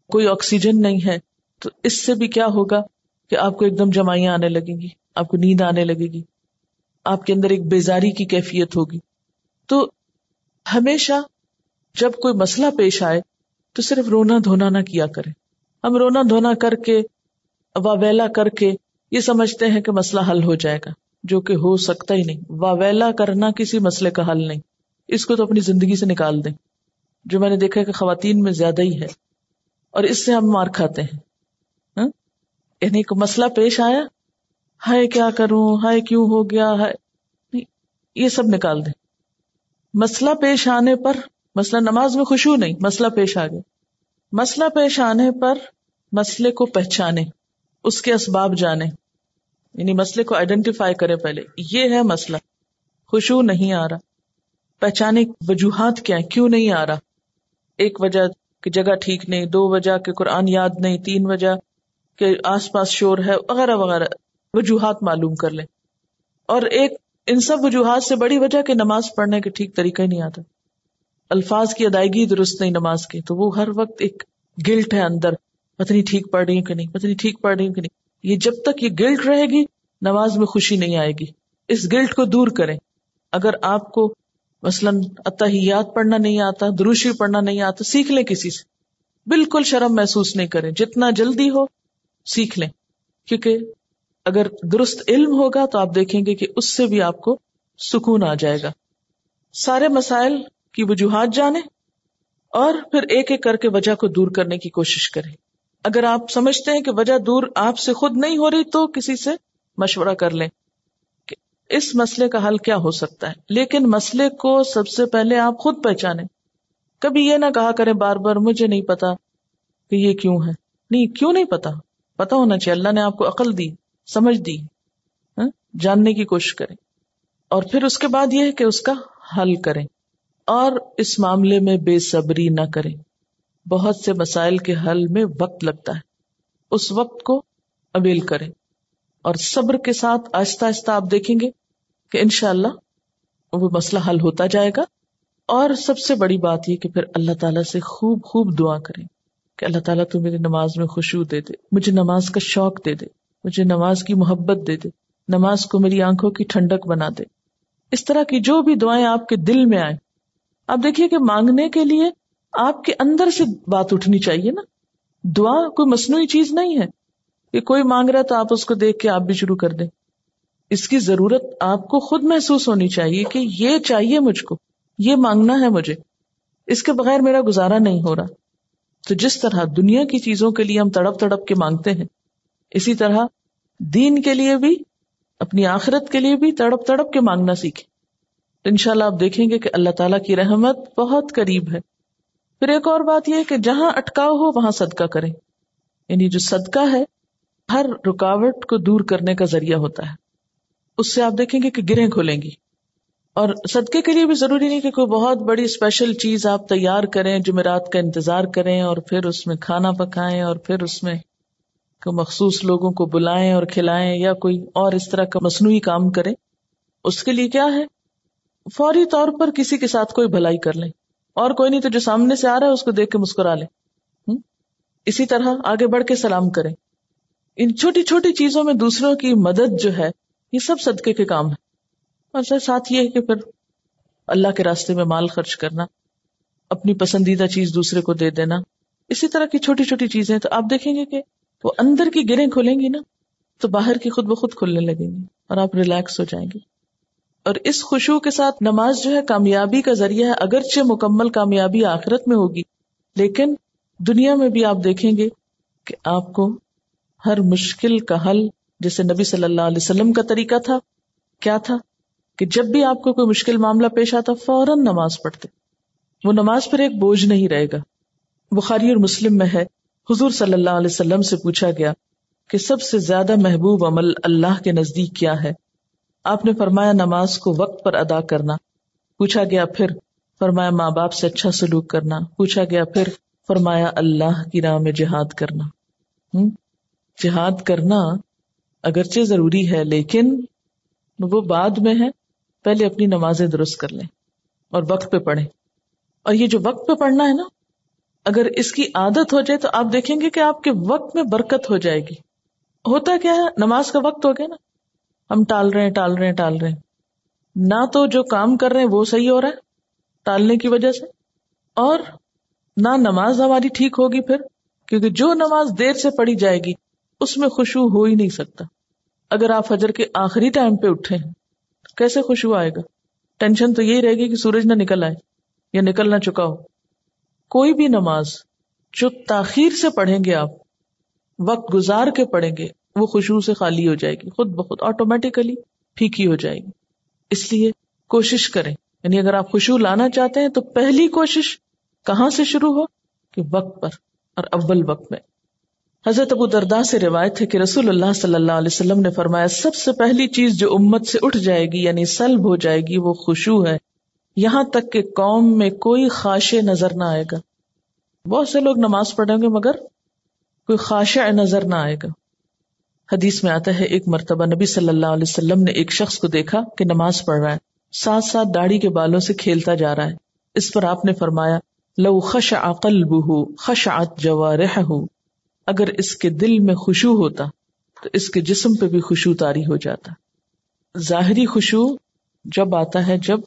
کوئی آکسیجن نہیں ہے، تو اس سے بھی کیا ہوگا؟ کہ آپ کو ایک دم جمائیاں آنے لگیں گی، آپ کو نیند آنے لگے گی، آپ کے اندر ایک بیزاری کی کیفیت ہوگی۔ تو ہمیشہ جب کوئی مسئلہ پیش آئے تو صرف رونا دھونا نہ کیا کرے ہم رونا دھونا کر کے، واویلا کر کے یہ سمجھتے ہیں کہ مسئلہ حل ہو جائے گا، جو کہ ہو سکتا ہی نہیں۔ واویلا کرنا کسی مسئلے کا حل نہیں۔ اس کو تو اپنی زندگی سے نکال دیں۔ جو میں نے دیکھا کہ خواتین میں زیادہ ہی ہے۔ اور اس سے ہم مار کھاتے ہیں۔ یعنی کو مسئلہ پیش آیا، ہائے کیا کروں، ہائے کیوں ہو گیا ہے یہ سب نکال دیں۔ مسئلہ پیش آنے پر، مسئلہ نماز میں خوشبو نہیں، مسئلہ پیش آ گیا۔ مسئلہ پیش آنے پر مسئلے کو پہچانے، اس کے اسباب جانے۔ یعنی مسئلے کو آئیڈینٹیفائی کرے پہلے۔ یہ ہے مسئلہ۔ خوشبو نہیں آ رہا۔ پہچانے وجوہات کیا کیوں نہیں آ رہا؟ ایک وجہ کی جگہ ٹھیک نہیں، دو وجہ کے قرآن یاد نہیں، تین وجہ کے آس پاس شور ہے، وغیرہ وغیرہ، وجوہات معلوم کر لیں۔ اور ایک، ان سب وجوہات سے بڑی وجہ کہ نماز پڑھنے کے ٹھیک طریقہ ہی نہیں آتا الفاظ کی ادائیگی درست نہیں نماز کی تو وہ ہر وقت ایک گلٹ ہے اندر۔ پتنی ٹھیک پڑھ رہی ہوں کہ نہیں پتنی ٹھیک پڑھ رہی ہوں کہ نہیں۔ یہ جب تک یہ گلٹ رہے گی، نماز میں خوشی نہیں آئے گی۔ اس گلٹ کو دور کریں۔ اگر آپ کو مثلاً اتحیات پڑھنا نہیں آتا، دروشی پڑھنا نہیں آتا، سیکھ لیں کسی سے۔ بالکل شرم محسوس نہیں کریں۔ جتنا جلدی ہو سیکھ لیں۔ کیونکہ اگر درست علم ہوگا تو آپ دیکھیں گے کہ اس سے بھی آپ کو سکون آ جائے گا۔ سارے مسائل کی وجوہات جانے اور پھر ایک ایک کر کے وجہ کو دور کرنے کی کوشش کریں۔ اگر آپ سمجھتے ہیں کہ وجہ دور آپ سے خود نہیں ہو رہی تو کسی سے مشورہ کر لیں کہ اس مسئلے کا حل کیا ہو سکتا ہے۔ لیکن مسئلے کو سب سے پہلے آپ خود پہچانے کبھی یہ نہ کہا کریں بار بار، مجھے نہیں پتا کہ یہ کیوں ہے۔ نہیں، کیوں نہیں پتا؟ پتا ہونا چاہیے، اللہ نے آپ کو عقل دی، سمجھ دی ہاں، جاننے کی کوشش کریں۔ اور پھر اس کے بعد یہ ہے کہ اس کا حل کریں۔ اور اس معاملے میں بے صبری نہ کریں۔ بہت سے مسائل کے حل میں وقت لگتا ہے۔ اس وقت کو اویل کریں۔ اور صبر کے ساتھ آہستہ آہستہ آپ دیکھیں گے کہ انشاءاللہ اللہ وہ مسئلہ حل ہوتا جائے گا۔ اور سب سے بڑی بات یہ کہ پھر اللہ تعالیٰ سے خوب خوب دعا کریں۔ کہ اللہ تعالیٰ تو میری نماز میں خوشبو دے دے، مجھے نماز کا شوق دے دے، مجھے نماز کی محبت دے دے، نماز کو میری آنکھوں کی ٹھنڈک بنا دے۔ اس طرح کی جو بھی دعائیں آپ کے دل میں آئے آپ دیکھیے کہ مانگنے کے لیے آپ کے اندر سے بات اٹھنی چاہیے نا۔ دعا کوئی مصنوعی چیز نہیں ہے۔ کہ کوئی مانگ رہا تو آپ اس کو دیکھ کے آپ بھی شروع کر دیں۔ اس کی ضرورت آپ کو خود محسوس ہونی چاہیے کہ یہ چاہیے مجھ کو، یہ مانگنا ہے مجھے۔ اس کے بغیر میرا گزارا نہیں ہو رہا۔ تو جس طرح دنیا کی چیزوں کے لیے ہم تڑپ تڑپ کے مانگتے ہیں، اسی طرح دین کے لیے بھی، اپنی آخرت کے لیے بھی تڑپ تڑپ کے مانگنا سیکھے ان شاء اللہ آپ دیکھیں گے کہ اللہ تعالیٰ کی رحمت بہت قریب ہے۔ پھر ایک اور بات یہ کہ جہاں اٹکاؤ ہو، وہاں صدقہ کریں۔ یعنی جو صدقہ ہے، ہر رکاوٹ کو دور کرنے کا ذریعہ ہوتا ہے۔ اس سے آپ دیکھیں گے کہ گریں کھولیں گی۔ اور صدقے کے لیے بھی ضروری نہیں کہ کوئی بہت بڑی اسپیشل چیز آپ تیار کریں، جمعرات کا انتظار کریں اور پھر اس میں کھانا پکائیں اور پھر اس میں مخصوص لوگوں کو بلائیں اور کھلائیں یا کوئی اور اس طرح کا مصنوعی کام کریں۔ اس کے لیے کیا ہے؟ فوری طور پر کسی کے ساتھ کوئی بھلائی کر لیں۔ اور کوئی نہیں تو جو سامنے سے آ رہا ہے اس کو دیکھ کے مسکرا لیں۔ اسی طرح آگے بڑھ کے سلام کریں۔ ان چھوٹی چھوٹی چیزوں میں دوسروں کی مدد جو ہے، یہ سب صدقے کے کام ہے اور ساتھ یہ ہے کہ پھر اللہ کے راستے میں مال خرچ کرنا، اپنی پسندیدہ چیز دوسرے کو دے دینا، اسی طرح کی چھوٹی چھوٹی چیزیں تو آپ دیکھیں گے کہ وہ اندر کی گریں کھلیں گی نا، تو باہر کی خود بخود کھلنے لگیں گی اور آپ ریلیکس ہو جائیں گے۔ اور اس خوشبو کے ساتھ نماز جو ہے کامیابی کا ذریعہ ہے، اگرچہ مکمل کامیابی آخرت میں ہوگی، لیکن دنیا میں بھی آپ دیکھیں گے کہ آپ کو ہر مشکل کا حل جیسے نبی صلی اللہ علیہ وسلم کا طریقہ تھا، کیا تھا؟ کہ جب بھی آپ کو کوئی مشکل معاملہ پیش آتا فوراً نماز پڑھتے۔ وہ نماز پر ایک بوجھ نہیں رہے گا۔ بخاری اور مسلم میں ہے۔ حضور صلی اللہ علیہ وسلم سے پوچھا گیا کہ سب سے زیادہ محبوب عمل اللہ کے نزدیک کیا ہے؟ آپ نے فرمایا نماز کو وقت پر ادا کرنا۔ پوچھا گیا پھر، فرمایا ماں باپ سے اچھا سلوک کرنا۔ پوچھا گیا پھر، فرمایا اللہ کی راہ میں جہاد کرنا۔ ہوں جہاد کرنا اگرچہ ضروری ہے، لیکن وہ بعد میں ہے۔ پہلے اپنی نمازیں درست کر لیں اور وقت پہ پڑھیں۔ اور یہ جو وقت پہ پڑھنا ہے نا، اگر اس کی عادت ہو جائے تو آپ دیکھیں گے کہ آپ کے وقت میں برکت ہو جائے گی۔ ہوتا کیا ہے، نماز کا وقت ہو گیا نا۔ ہم ٹال رہے ہیں، ٹال رہے ہیں، ٹال رہے ہیں۔ نہ تو جو کام کر رہے ہیں وہ صحیح ہو رہا ہے ٹالنے کی وجہ سے، اور نہ نماز ہماری ٹھیک ہوگی پھر، کیونکہ جو نماز دیر سے پڑھی جائے گی، اس میں خوشبو ہو ہی نہیں سکتا۔ اگر آپ فجر کے آخری ٹائم پہ اٹھے کیسے خوشبو آئے گا؟ ٹینشن تو یہی رہے گی کہ سورج نہ نکل آئے یا نکل نہ چکا ہو۔ کوئی بھی نماز جو تاخیر سے پڑھیں گے آپ، وقت گزار کے پڑھیں گے، وہ خوشبو سے خالی ہو جائے گی، خود بخود آٹومیٹیکلی پھیکی ہو جائے گی۔ اس لیے کوشش کریں۔ یعنی اگر آپ خوشبو لانا چاہتے ہیں تو پہلی کوشش کہاں سے شروع ہو؟ کہ وقت پر اور اول وقت میں۔ حضرت ابو دردا سے روایت ہے کہ رسول اللہ صلی اللہ علیہ وسلم نے فرمایا، سب سے پہلی چیز جو امت سے اٹھ جائے گی یعنی سلب ہو جائے گی، وہ خوشو ہے۔ یہاں تک کہ قوم میں کوئی خاشے نظر نہ آئے گا۔ بہت سے لوگ نماز پڑھیں گے مگر کوئی خاشع نظر نہ آئے گا۔ حدیث میں آتا ہے، ایک مرتبہ نبی صلی اللہ علیہ وسلم نے ایک شخص کو دیکھا کہ نماز پڑھ رہا ہے۔ ساتھ ساتھ داڑھی کے بالوں سے کھیلتا جا رہا ہے۔ اس پر آپ نے فرمایا، لو خش عقل بہ خش ات جوارح اگر اس کے دل میں خوشو ہوتا، تو اس کے جسم پہ بھی خوشو تاری ہو جاتا۔ ظاہری خوشو جب آتا ہے جب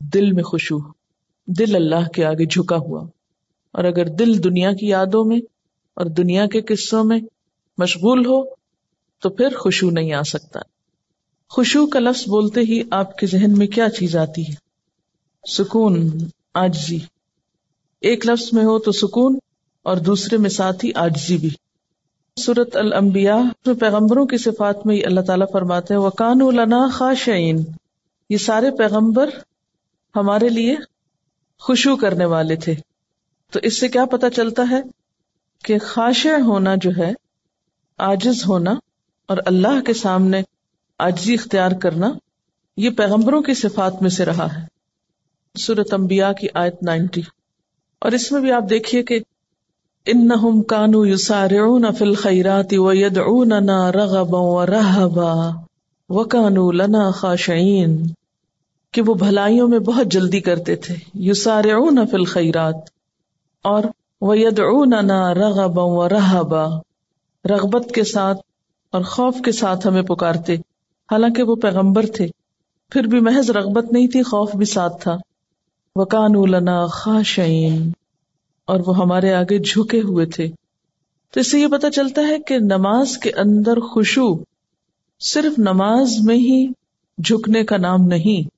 دل میں خوشو دل اللہ کے آگے جھکا ہوا۔ اور اگر دل دنیا کی یادوں میں اور دنیا کے قصوں میں مشغول ہو، تو پھر خوشو نہیں آ سکتا۔ خوشو کا لفظ بولتے ہی آپ کے ذہن میں کیا چیز آتی ہے؟ سکون، آجزی۔ ایک لفظ میں ہو تو سکون اور دوسرے میں ساتھ ہی آجزی بھی۔ سورت المبیا میں پیغمبروں کی صفات میں اللہ تعالیٰ فرماتے ہیں وکان النا خاشعین یہ سارے پیغمبر ہمارے لیے خوشو کرنے والے تھے۔ تو اس سے کیا پتا چلتا ہے کہ خاشع ہونا جو ہے آجز ہونا اور اللہ کے سامنے آجزی اختیار کرنا یہ پیغمبروں کی صفات میں سے رہا ہے۔ سورت امبیا کی آیت نائنٹی اور اس میں بھی آپ دیکھیے کہ انہم کانو یسارعون فی الخیرات ویدعوننا رغبا ورہبا وکانو لنا خاشعین کہ وہ بھلائیوں میں بہت جلدی کرتے تھے، یسارعون فی الخیرات اور ویدعوننا رغبا ورہبا رغبت کے ساتھ اور خوف کے ساتھ ہمیں پکارتے، حالانکہ وہ پیغمبر تھے، پھر بھی محض رغبت نہیں تھی، خوف بھی ساتھ تھا۔ وکانو لنا خاشعین۔ اور وہ ہمارے آگے جھکے ہوئے تھے۔ تو اس سے یہ پتا چلتا ہے کہ نماز کے اندر خوشو صرف نماز میں ہی جھکنے کا نام نہیں،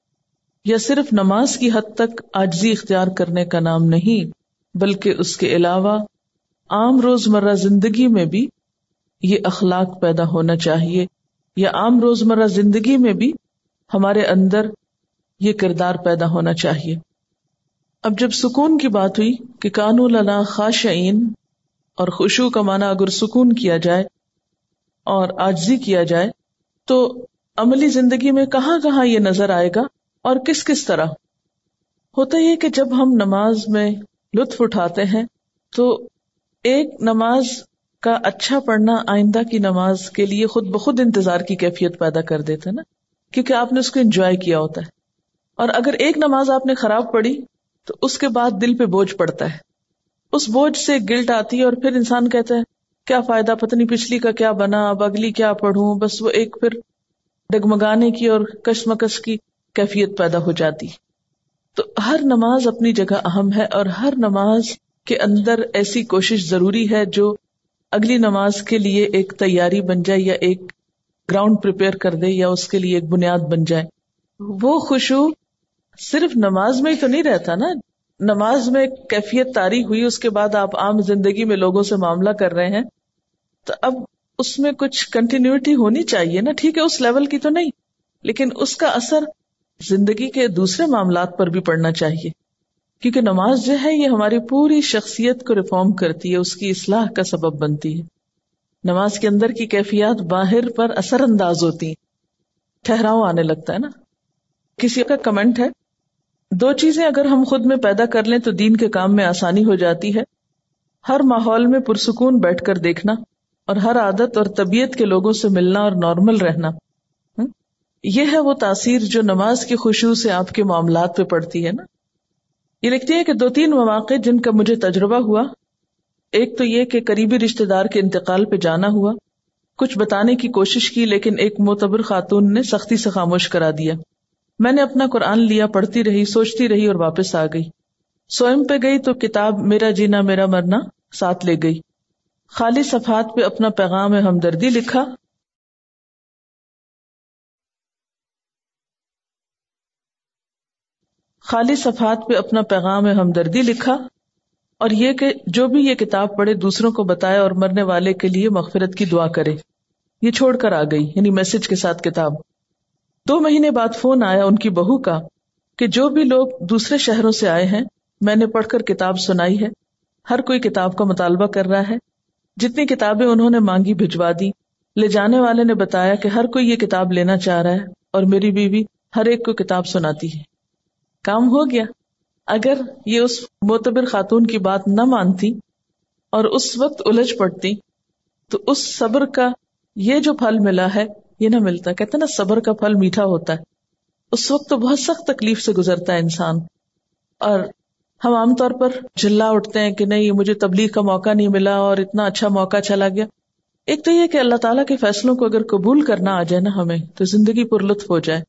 یا صرف نماز کی حد تک آجزی اختیار کرنے کا نام نہیں، بلکہ اس کے علاوہ عام روز مرہ زندگی میں بھی یہ اخلاق پیدا ہونا چاہیے، یا عام روز مرہ زندگی میں بھی ہمارے اندر یہ کردار پیدا ہونا چاہیے۔ اب جب سکون کی بات ہوئی کہ کانو لنا خاشعین اور خوشو کا معنی اگر سکون کیا جائے اور آجزی کیا جائے، تو عملی زندگی میں کہاں کہاں یہ نظر آئے گا اور کس کس طرح؟ ہوتا یہ کہ جب ہم نماز میں لطف اٹھاتے ہیں، تو ایک نماز کا اچھا پڑھنا آئندہ کی نماز کے لیے خود بخود انتظار کی کیفیت پیدا کر دیتے نا؟ کیونکہ آپ نے اس کو انجوائے کیا ہوتا ہے۔ اور اگر ایک نماز آپ نے خراب پڑھی تو اس کے بعد دل پہ بوجھ پڑتا ہے۔ اس بوجھ سے گلٹ آتی ہے اور پھر انسان کہتا ہے، کیا فائدہ پتنی پچھلی کا کیا بنا، اب اگلی کیا پڑھوں؟ بس وہ ایک پھر ڈگمگانے کی اور کشمکش کی کیفیت پیدا ہو جاتی۔ تو ہر نماز اپنی جگہ اہم ہے اور ہر نماز کے اندر ایسی کوشش ضروری ہے جو اگلی نماز کے لیے ایک تیاری بن جائے یا ایک گراؤنڈ پریپئر کر دے یا اس کے لیے ایک بنیاد بن جائے۔ وہ خوشبو صرف نماز میں ہی تو نہیں رہتا نا۔ نماز میں کیفیت تاری ہوئی، اس کے بعد آپ عام زندگی میں لوگوں سے معاملہ کر رہے ہیں۔ تو اب اس میں کچھ کنٹینیوٹی ہونی چاہیے نا۔ ٹھیک ہے، اس لیول کی تو نہیں، لیکن اس کا اثر زندگی کے دوسرے معاملات پر بھی پڑنا چاہیے۔ کیونکہ نماز جو ہے، یہ ہماری پوری شخصیت کو ریفارم کرتی ہے، اس کی اصلاح کا سبب بنتی ہے۔ نماز کے اندر کی کیفیات باہر پر اثر انداز ہوتی ہیں۔ ٹھہراؤ آنے لگتا ہے نا۔ کسی کا کمنٹ ہے؟ دو چیزیں اگر ہم خود میں پیدا کر لیں تو دین کے کام میں آسانی ہو جاتی ہے۔ ہر ماحول میں پرسکون بیٹھ کر دیکھنا اور ہر عادت اور طبیعت کے لوگوں سے ملنا اور نارمل رہنا۔ یہ ہے وہ تاثیر جو نماز کی خوشبو سے آپ کے معاملات پہ پڑتی ہے نا۔ یہ لکھتی ہے کہ دو تین مواقع جن کا مجھے تجربہ ہوا، ایک تو یہ کہ قریبی رشتے دار کے انتقال پہ جانا ہوا، کچھ بتانے کی کوشش کی لیکن ایک معتبر خاتون نے سختی سے خاموش کرا دیا۔ میں نے اپنا قرآن لیا، پڑھتی رہی، سوچتی رہی اور واپس آ گئی۔ سوئم پہ گئی تو کتاب میرا جینا، میرا مرنا ساتھ لے گئی۔ خالی صفحات پہ اپنا پیغام ہمدردی لکھا۔ خالی صفحات پہ اپنا پیغام ہمدردی لکھا اور یہ کہ جو بھی یہ کتاب پڑھے، دوسروں کو بتائے اور مرنے والے کے لیے مغفرت کی دعا کرے۔ یہ چھوڑ کر آ گئی یعنی میسج کے ساتھ کتاب۔ دو مہینے بعد فون آیا ان کی بہو کا کہ جو بھی لوگ دوسرے شہروں سے آئے ہیں، میں نے پڑھ کر کتاب سنائی ہے۔ ہر کوئی کتاب کا مطالبہ کر رہا ہے۔ جتنی کتابیں انہوں نے مانگی بھجوا دی۔ لے جانے والے نے بتایا کہ ہر کوئی یہ کتاب لینا چاہ رہا ہے اور میری بیوی ہر ایک کو کتاب سناتی ہے۔ کام ہو گیا۔ اگر یہ اس معتبر خاتون کی بات نہ مانتی اور اس وقت الجھ پڑتی تو اس صبر کا یہ جو پھل ملا ہے یہ نہ ملتا۔ کہتے نا، صبر کا پھل میٹھا ہوتا ہے۔ اس وقت تو بہت سخت تکلیف سے گزرتا ہے انسان۔ اور ہم عام طور پر جلا اٹھتے ہیں کہ نہیں، مجھے تبلیغ کا موقع نہیں ملا اور اتنا اچھا موقع چلا گیا۔ ایک تو یہ کہ اللہ تعالیٰ کے فیصلوں کو اگر قبول کرنا آ جائے نا ہمیں، تو زندگی پر لطف ہو جائے۔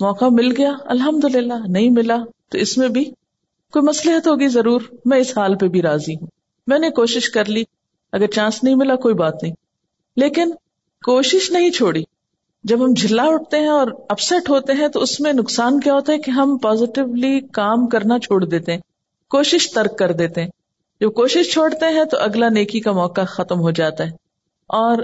موقع مل گیا الحمد للہ نہیں ملا تو اس میں بھی کوئی مسلحت ہوگی ضرور، میں اس حال پہ بھی راضی ہوں۔ میں نے کوشش کر لی، اگر چانس نہیں ملا کوئی بات نہیں۔ لیکن کوشش نہیں چھوڑی۔ جب ہم جھلا اٹھتے ہیں اور اپسٹ ہوتے ہیں تو اس میں نقصان کیا ہوتا ہے کہ ہم پازیٹیولی کام کرنا چھوڑ دیتے ہیں، کوشش ترک کر دیتے ہیں۔ جب کوشش چھوڑتے ہیں تو اگلا نیکی کا موقع ختم ہو جاتا ہے۔ اور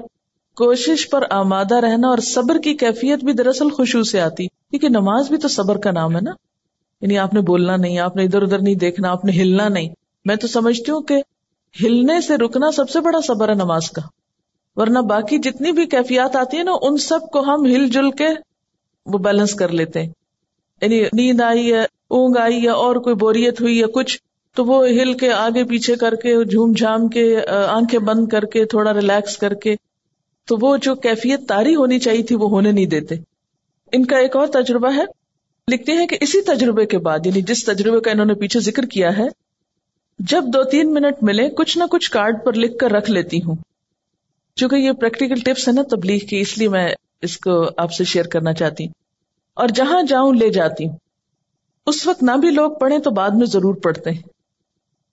کوشش پر آمادہ رہنا اور صبر کی کیفیت بھی دراصل خوشبو سے آتی، کیونکہ نماز بھی تو صبر کا نام ہے نا۔ یعنی آپ نے بولنا نہیں، آپ نے ادھر ادھر نہیں دیکھنا، آپ نے ہلنا نہیں۔ میں تو سمجھتی ہوں کہ ہلنے سے رکنا سب سے بڑا صبر ہے نماز کا۔ ورنہ باقی جتنی بھی کیفیات آتی ہیں نا، ان سب کو ہم ہل جل کے وہ بیلنس کر لیتے ہیں۔ یعنی نیند آئی ہے، اونگ آئی یا اور کوئی بوریت ہوئی یا کچھ، تو وہ ہل کے آگے پیچھے کر کے، جھوم جھام کے آنکھیں بند کر کے، تھوڑا ریلیکس کر کے، تو وہ جو کیفیت تاری ہونی چاہیے تھی، وہ ہونے نہیں دیتے۔ ان کا ایک اور تجربہ ہے۔ لکھتے ہیں کہ اسی تجربے کے بعد یعنی جس تجربے کا انہوں نے پیچھے ذکر کیا ہے، جب دو تین منٹ ملے کچھ نہ کچھ کارڈ پر لکھ کر رکھ لیتی ہوں۔ چونکہ یہ پریکٹیکل ٹپس ہے نا تبلیغ کی، اس لیے میں اس کو آپ سے شیئر کرنا چاہتی ہوں۔ اور جہاں جاؤں لے جاتی ہوں۔ اس وقت نہ بھی لوگ پڑھیں تو بعد میں ضرور پڑھتے ہیں۔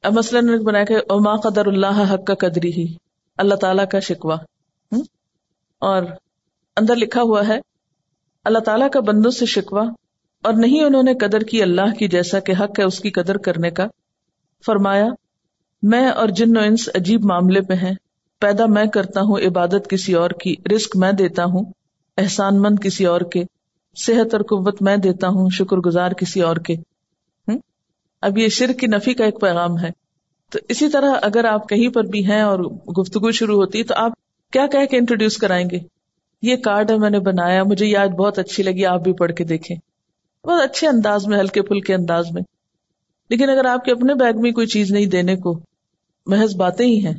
اب مثلاً بنایا کہ اما قدر اللہ حق کا قدری ہی اللہ تعالی کا شکوا اور اندر لکھا ہوا ہے، اللہ تعالیٰ کا بندوں سے شکوا اور نہیں انہوں نے قدر کی اللہ کی جیسا کہ حق ہے اس کی قدر کرنے کا۔ فرمایا، میں اور جن و انس عجیب معاملے پہ ہیں۔ پیدا میں کرتا ہوں، عبادت کسی اور کی رسک میں دیتا ہوں، احسان مند کسی اور کے، صحت اور قوت میں دیتا ہوں، شکر گزار کسی اور کے۔ اب یہ شرک کی نفی کا ایک پیغام ہے۔ تو اسی طرح اگر آپ کہیں پر بھی ہیں اور گفتگو شروع ہوتی، تو آپ کیا کہہ کے انٹروڈیوس کرائیں گے؟ یہ کارڈ ہے، میں نے بنایا، مجھے یہ آج بہت اچھی لگی، آپ بھی پڑھ کے دیکھیں۔ بہت اچھے انداز میں، ہلکے پھلکے انداز میں۔ لیکن اگر آپ کے اپنے بیگ میں کوئی چیز نہیں دینے کو، محض باتیں ہی ہیں۔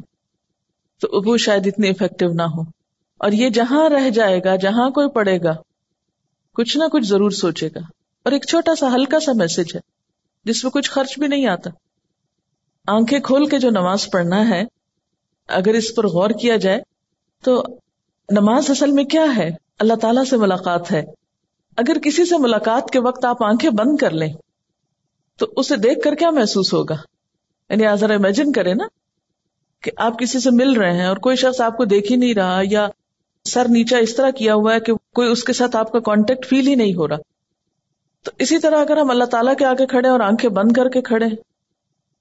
تو وہ شاید اتنی افیکٹو نہ ہو اور یہ جہاں رہ جائے گا، جہاں کوئی پڑے گا، کچھ نہ کچھ ضرور سوچے گا۔ اور ایک چھوٹا سا، ہلکا سا میسج ہے، جس میں کچھ خرچ بھی نہیں آتا۔ آنکھیں کھول کے جو نماز پڑھنا ہے، اگر اس پر غور کیا جائے، تو نماز اصل میں کیا ہے؟ اللہ تعالیٰ سے ملاقات ہے۔ اگر کسی سے ملاقات کے وقت آپ آنکھیں بند کر لیں، تو اسے دیکھ کر کیا محسوس ہوگا؟ یعنی ذرا امیجن کریں نا۔ کہ آپ کسی سے مل رہے ہیں اور کوئی شخص آپ کو دیکھ ہی نہیں رہا یا سر نیچا اس طرح کیا ہوا ہے کہ کوئی اس کے ساتھ آپ کا کانٹیکٹ فیل ہی نہیں ہو رہا۔ تو اسی طرح اگر ہم اللہ تعالیٰ کے آگے کھڑے اور آنکھیں بند کر کے کھڑے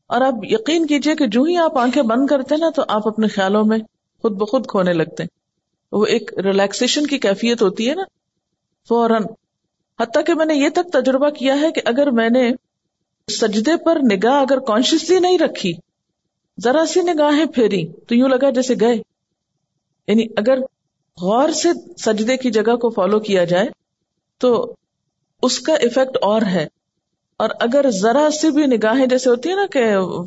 اور آپ یقین کیجیے کہ جو ہی آپ آنکھیں بند کرتے ہیں نا، تو آپ اپنے خیالوں میں خود بخود کھونے لگتے ہیں۔ وہ ایک ریلیکسیشن کی کیفیت ہوتی ہے نا۔ فوراً۔ حتیٰ کہ میں نے یہ تک تجربہ کیا ہے کہ اگر میں نے سجدے پر نگاہ اگر کانشیسلی نہیں رکھی ذرا سی نگاہیں پھیری تو یوں لگا جیسے گئے۔ یعنی اگر غور سے سجدے کی جگہ کو فالو کیا جائے تو اس کا افیکٹ اور ہے۔ اور اگر ذرا سی بھی نگاہیں جیسے ہوتی ہے نا کہ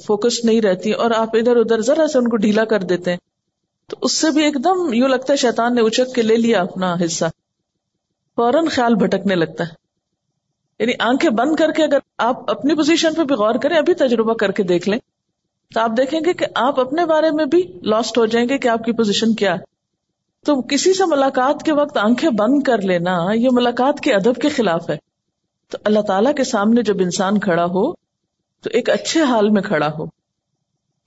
فوکس نہیں رہتی اور آپ ادھر ادھر ذرا سے ان کو ڈھیلا کر دیتے ہیں، تو اس سے بھی ایک دم یوں لگتا ہے شیطان نے اچک کے لے لیا اپنا حصہ۔ فوراً خیال بھٹکنے لگتا ہے۔ یعنی آنکھیں بند کر کے اگر آپ اپنی پوزیشن پہ بھی غور کریں، ابھی تجربہ کر کے دیکھ لیں۔ تو آپ دیکھیں گے کہ آپ اپنے بارے میں بھی لاسٹ ہو جائیں گے کہ آپ کی پوزیشن کیا ہے۔ تو کسی سے ملاقات کے وقت آنکھیں بند کر لینا یہ ملاقات کے ادب کے خلاف ہے۔ تو اللہ تعالیٰ کے سامنے جب انسان کھڑا ہو، تو ایک اچھے حال میں کھڑا ہو۔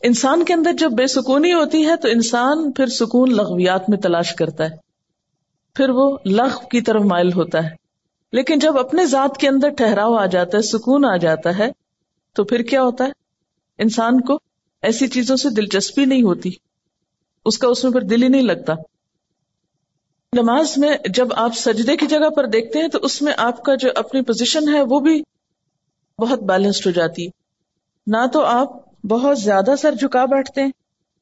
انسان کے اندر جب بے سکونی ہوتی ہے، تو انسان پھر سکون لغویات میں تلاش کرتا ہے۔ پھر وہ لغ کی طرف مائل ہوتا ہے۔ لیکن جب اپنے ذات کے اندر ٹھہراؤ آ جاتا ہے، سکون آ جاتا ہے، تو پھر کیا ہوتا ہے؟ انسان کو ایسی چیزوں سے دلچسپی نہیں ہوتی۔ اس کا اس میں پھر دل ہی نہیں لگتا۔ نماز میں جب آپ سجدے کی جگہ پر دیکھتے ہیں تو اس میں آپ کا جو اپنی پوزیشن ہے وہ بھی بہت بیلنسڈ ہو جاتی۔ ہے نہ تو آپ بہت زیادہ سر جھکا بیٹھتے ہیں،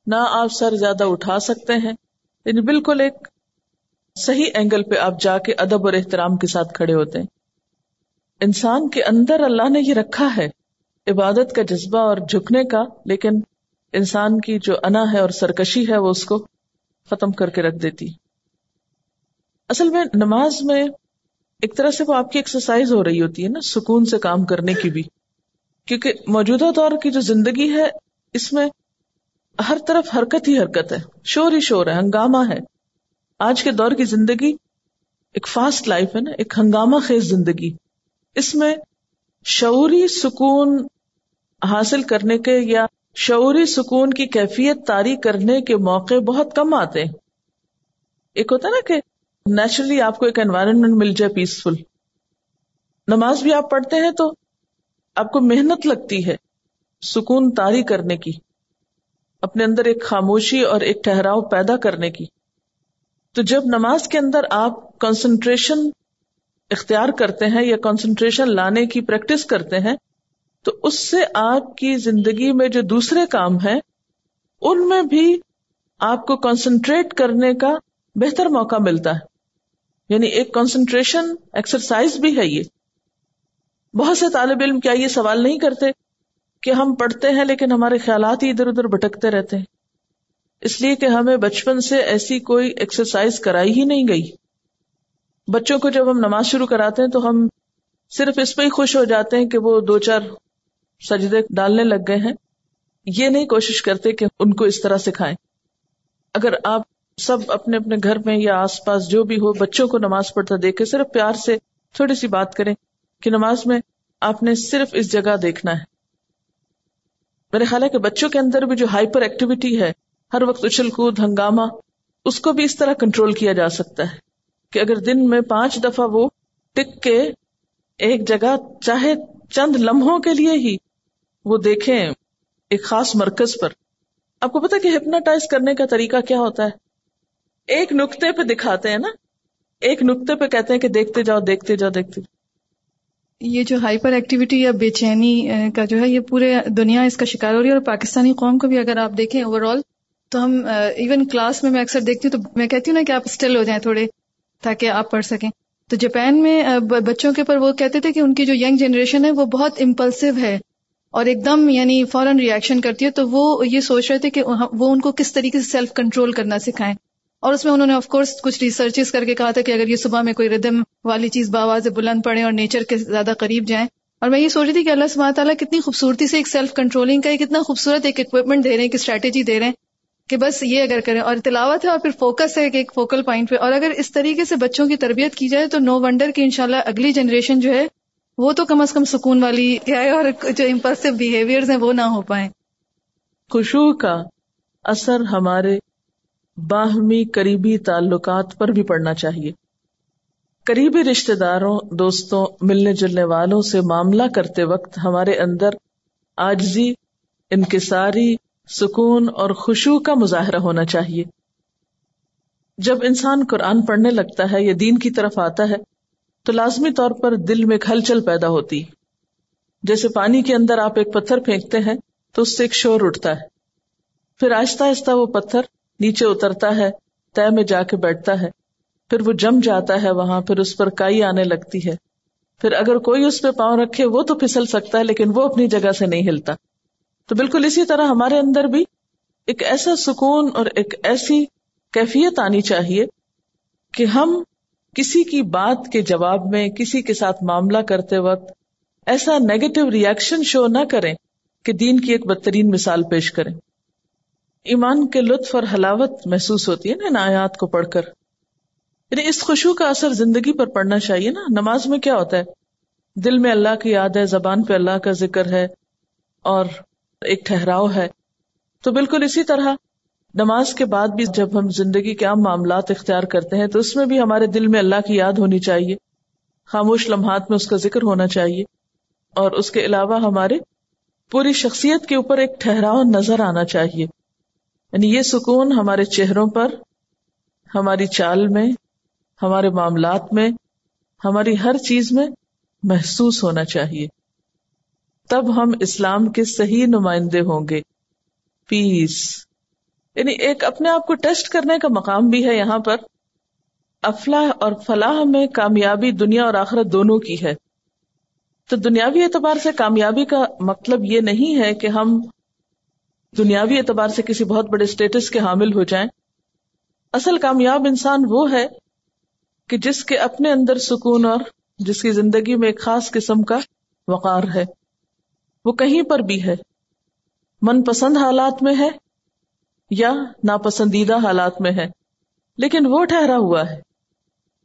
نہ آپ سر زیادہ اٹھا سکتے ہیں۔ یعنی بالکل ایک صحیح اینگل پہ آپ جا کے ادب اور احترام کے ساتھ کھڑے ہوتے ہیں۔ انسان کے اندر اللہ نے یہ رکھا ہے۔ عبادت کا جذبہ اور جھکنے کا، لیکن انسان کی جو انا ہے اور سرکشی ہے، وہ اس کو ختم کر کے رکھ دیتی۔ اصل میں نماز میں ایک طرح سے وہ آپ کی ایکسرسائز ہو رہی ہوتی ہے نا، سکون سے کام کرنے کی بھی۔ کیونکہ موجودہ دور کی جو زندگی ہے، اس میں ہر طرف حرکت ہی حرکت ہے۔ شور ہی شور ہے، ہنگامہ ہے۔ آج کے دور کی زندگی ایک فاسٹ لائف ہے نا، ایک ہنگامہ خیز زندگی۔ اس میں شعوری سکون حاصل کرنے کے یا شعوری سکون کی کیفیت تاری کرنے کے موقع بہت کم آتے ہیں۔ ایک ہوتا نا کہ نیچرلی آپ کو ایک انوائرمنٹ مل جائے پیسفل نماز بھی آپ پڑھتے ہیں تو آپ کو محنت لگتی ہے سکون تاری کرنے کی، اپنے اندر ایک خاموشی اور ایک ٹہراؤ پیدا کرنے کی۔ تو جب نماز کے اندر آپ کنسنٹریشن اختیار کرتے ہیں یا کنسنٹریشن لانے کی پریکٹس کرتے ہیں تو اس سے آپ کی زندگی میں جو دوسرے کام ہیں، ان میں بھی آپ کو کنسنٹریٹ کرنے کا بہتر موقع ملتا ہے۔ یعنی ایک کنسنٹریشن ایکسرسائز بھی ہے یہ۔ بہت سے طالب علم کیا یہ سوال نہیں کرتے کہ ہم پڑھتے ہیں لیکن ہمارے خیالات ہی ادھر ادھر بھٹکتے رہتے ہیں۔ اس لیے کہ ہمیں بچپن سے ایسی کوئی ایکسرسائز کرائی ہی نہیں گئی۔ بچوں کو جب ہم نماز شروع کراتے ہیں تو ہم صرف اس پہ ہی خوش ہو جاتے ہیں کہ وہ دو چار سجدے ڈالنے لگ گئے ہیں۔ یہ نہیں کوشش کرتے کہ ان کو اس طرح سکھائیں۔ اگر آپ سب اپنے اپنے گھر میں یا آس پاس جو بھی ہو بچوں کو نماز پڑھتا دیکھے، صرف پیار سے تھوڑی سی بات کریں کہ نماز میں آپ نے صرف اس جگہ دیکھنا ہے۔ میرے خیال ہے کہ بچوں کے اندر بھی جو ہائپر ایکٹیویٹی ہے، ہر وقت اچھل کود، ہنگامہ، اس کو بھی اس طرح کنٹرول کیا جا سکتا ہے کہ اگر دن میں پانچ دفعہ وہ ٹک کے ایک جگہ چاہے چند لمحوں کے لیے ہی وہ دیکھیں ایک خاص مرکز پر۔ آپ کو پتا کہ ہپناٹائز کرنے کا طریقہ کیا ہوتا ہے؟ ایک نقطے پہ دکھاتے ہیں نا۔ ایک نقطے پہ کہتے ہیں کہ دیکھتے جاؤ دیکھتے جاؤ دیکھتے جاؤ۔ یہ جو ہائپر ایکٹیویٹی یا بے چینی کا جو ہے، یہ پورے دنیا اس کا شکار ہو رہی ہے اور پاکستانی قوم کو بھی اگر آپ دیکھیں اوور آل تو ہم ایون کلاس میں میں اکثر دیکھتی ہوں تو میں کہتی ہوں نا کہ آپ اسٹل ہو جائیں تھوڑے تاکہ آپ پڑھ سکیں۔ تو جاپان میں بچوں کے اوپر وہ کہتے تھے کہ ان کی جو ینگ جنریشن ہے وہ بہت امپلسو ہے۔ اور ایک دم یعنی فوراً ریئیکشن کرتی ہے، تو وہ یہ سوچ رہے تھے کہ ہاں، وہ ان کو کس طریقے سے سیلف کنٹرول کرنا سکھائیں۔ اور اس میں انہوں نے آف کورس کچھ ریسرچ کر کے کہا تھا کہ اگر یہ صبح میں کوئی ردم والی چیز باواز بلند پڑے اور نیچر کے زیادہ قریب جائیں۔ اور میں یہ سوچ رہی تھی کہ اللہ سبحانہ تعالیٰ کتنی خوبصورتی سے ایک سیلف کنٹرولنگ کا کتنا خوبصورت ایک اکوپمنٹ دے رہے ہیں، ایک اسٹریٹجی دے رہے ہیں کہ بس یہ اگر کریں۔ اور تلاوت ہے اور پھر فوکس ہے ایک فوکل پوائنٹ پہ۔ اور اگر اس طریقے سے بچوں کی تربیت کی جائے تو نو ونڈر کی انشاءاللہ اگلی جنریشن جو ہے وہ تو کم از کم سکون والی کیا ہے اور جو امپلسو بہیویئر ہیں وہ نہ ہو پائیں۔ خوشبو کا اثر ہمارے باہمی قریبی تعلقات پر بھی پڑنا چاہیے۔ قریبی رشتے داروں دوستوں، ملنے جلنے والوں سے معاملہ کرتے وقت ہمارے اندر آجزی انکساری، سکون اور خوشبو کا مظاہرہ ہونا چاہیے۔ جب انسان قرآن پڑھنے لگتا ہے یا دین کی طرف آتا ہے تو لازمی طور پر دل میں ایک ہلچل پیدا ہوتی۔ جیسے پانی کے اندر آپ ایک پتھر پھینکتے ہیں، تو اس سے ایک شور اٹھتا ہے۔ پھر آہستہ آہستہ وہ پتھر نیچے اترتا ہے طے میں جا کے بیٹھتا ہے۔ پھر وہ جم جاتا ہے وہاں، پھر اس پر کائی آنے لگتی ہے۔ پھر اگر کوئی اس پہ پاؤں رکھے، وہ تو پھسل سکتا ہے، لیکن وہ اپنی جگہ سے نہیں ہلتا۔ تو بالکل اسی طرح ہمارے اندر بھی ایک ایسا سکون اور ایک ایسی کیفیت آنی چاہیے کہ ہم کسی کی بات کے جواب میں، کسی کے ساتھ معاملہ کرتے وقت ایسا نیگیٹو ریئیکشن شو نہ کریں کہ دین کی ایک بدترین مثال پیش کریں۔ ایمان کے لطف اور حلاوت محسوس ہوتی ہے نا، ان آیات کو پڑھ کر۔ یعنی اس خوشبو کا اثر زندگی پر پڑنا چاہیے نا۔ نماز میں کیا ہوتا ہے؟ دل میں اللہ کی یاد ہے، زبان پہ اللہ کا ذکر ہے اور ایک ٹھہراؤ ہے۔ تو بالکل اسی طرح نماز کے بعد بھی جب ہم زندگی کے عام معاملات اختیار کرتے ہیں تو اس میں بھی ہمارے دل میں اللہ کی یاد ہونی چاہیے۔ خاموش لمحات میں اس کا ذکر ہونا چاہیے۔ اور اس کے علاوہ ہمارے پوری شخصیت کے اوپر ایک ٹھہراؤ نظر آنا چاہیے۔ یعنی یہ سکون ہمارے چہروں پر، ہماری چال میں، ہمارے معاملات میں، ہماری ہر چیز میں محسوس ہونا چاہیے۔ تب ہم اسلام کے صحیح نمائندے ہوں گے۔ پیس یعنی ایک اپنے آپ کو ٹیسٹ کرنے کا مقام بھی ہے یہاں پر۔ افلاح اور فلاح میں کامیابی دنیا اور آخرت دونوں کی ہے۔ تو دنیاوی اعتبار سے کامیابی کا مطلب یہ نہیں ہے کہ ہم دنیاوی اعتبار سے کسی بہت بڑے اسٹیٹس کے حامل ہو جائیں۔ اصل کامیاب انسان وہ ہے کہ جس کے اپنے اندر سکون اور جس کی زندگی میں ایک خاص قسم کا وقار ہے۔ وہ کہیں پر بھی ہے۔ من پسند حالات میں ہے۔ یا ناپسندیدہ حالات میں ہے۔ لیکن وہ ٹھہرا ہوا ہے۔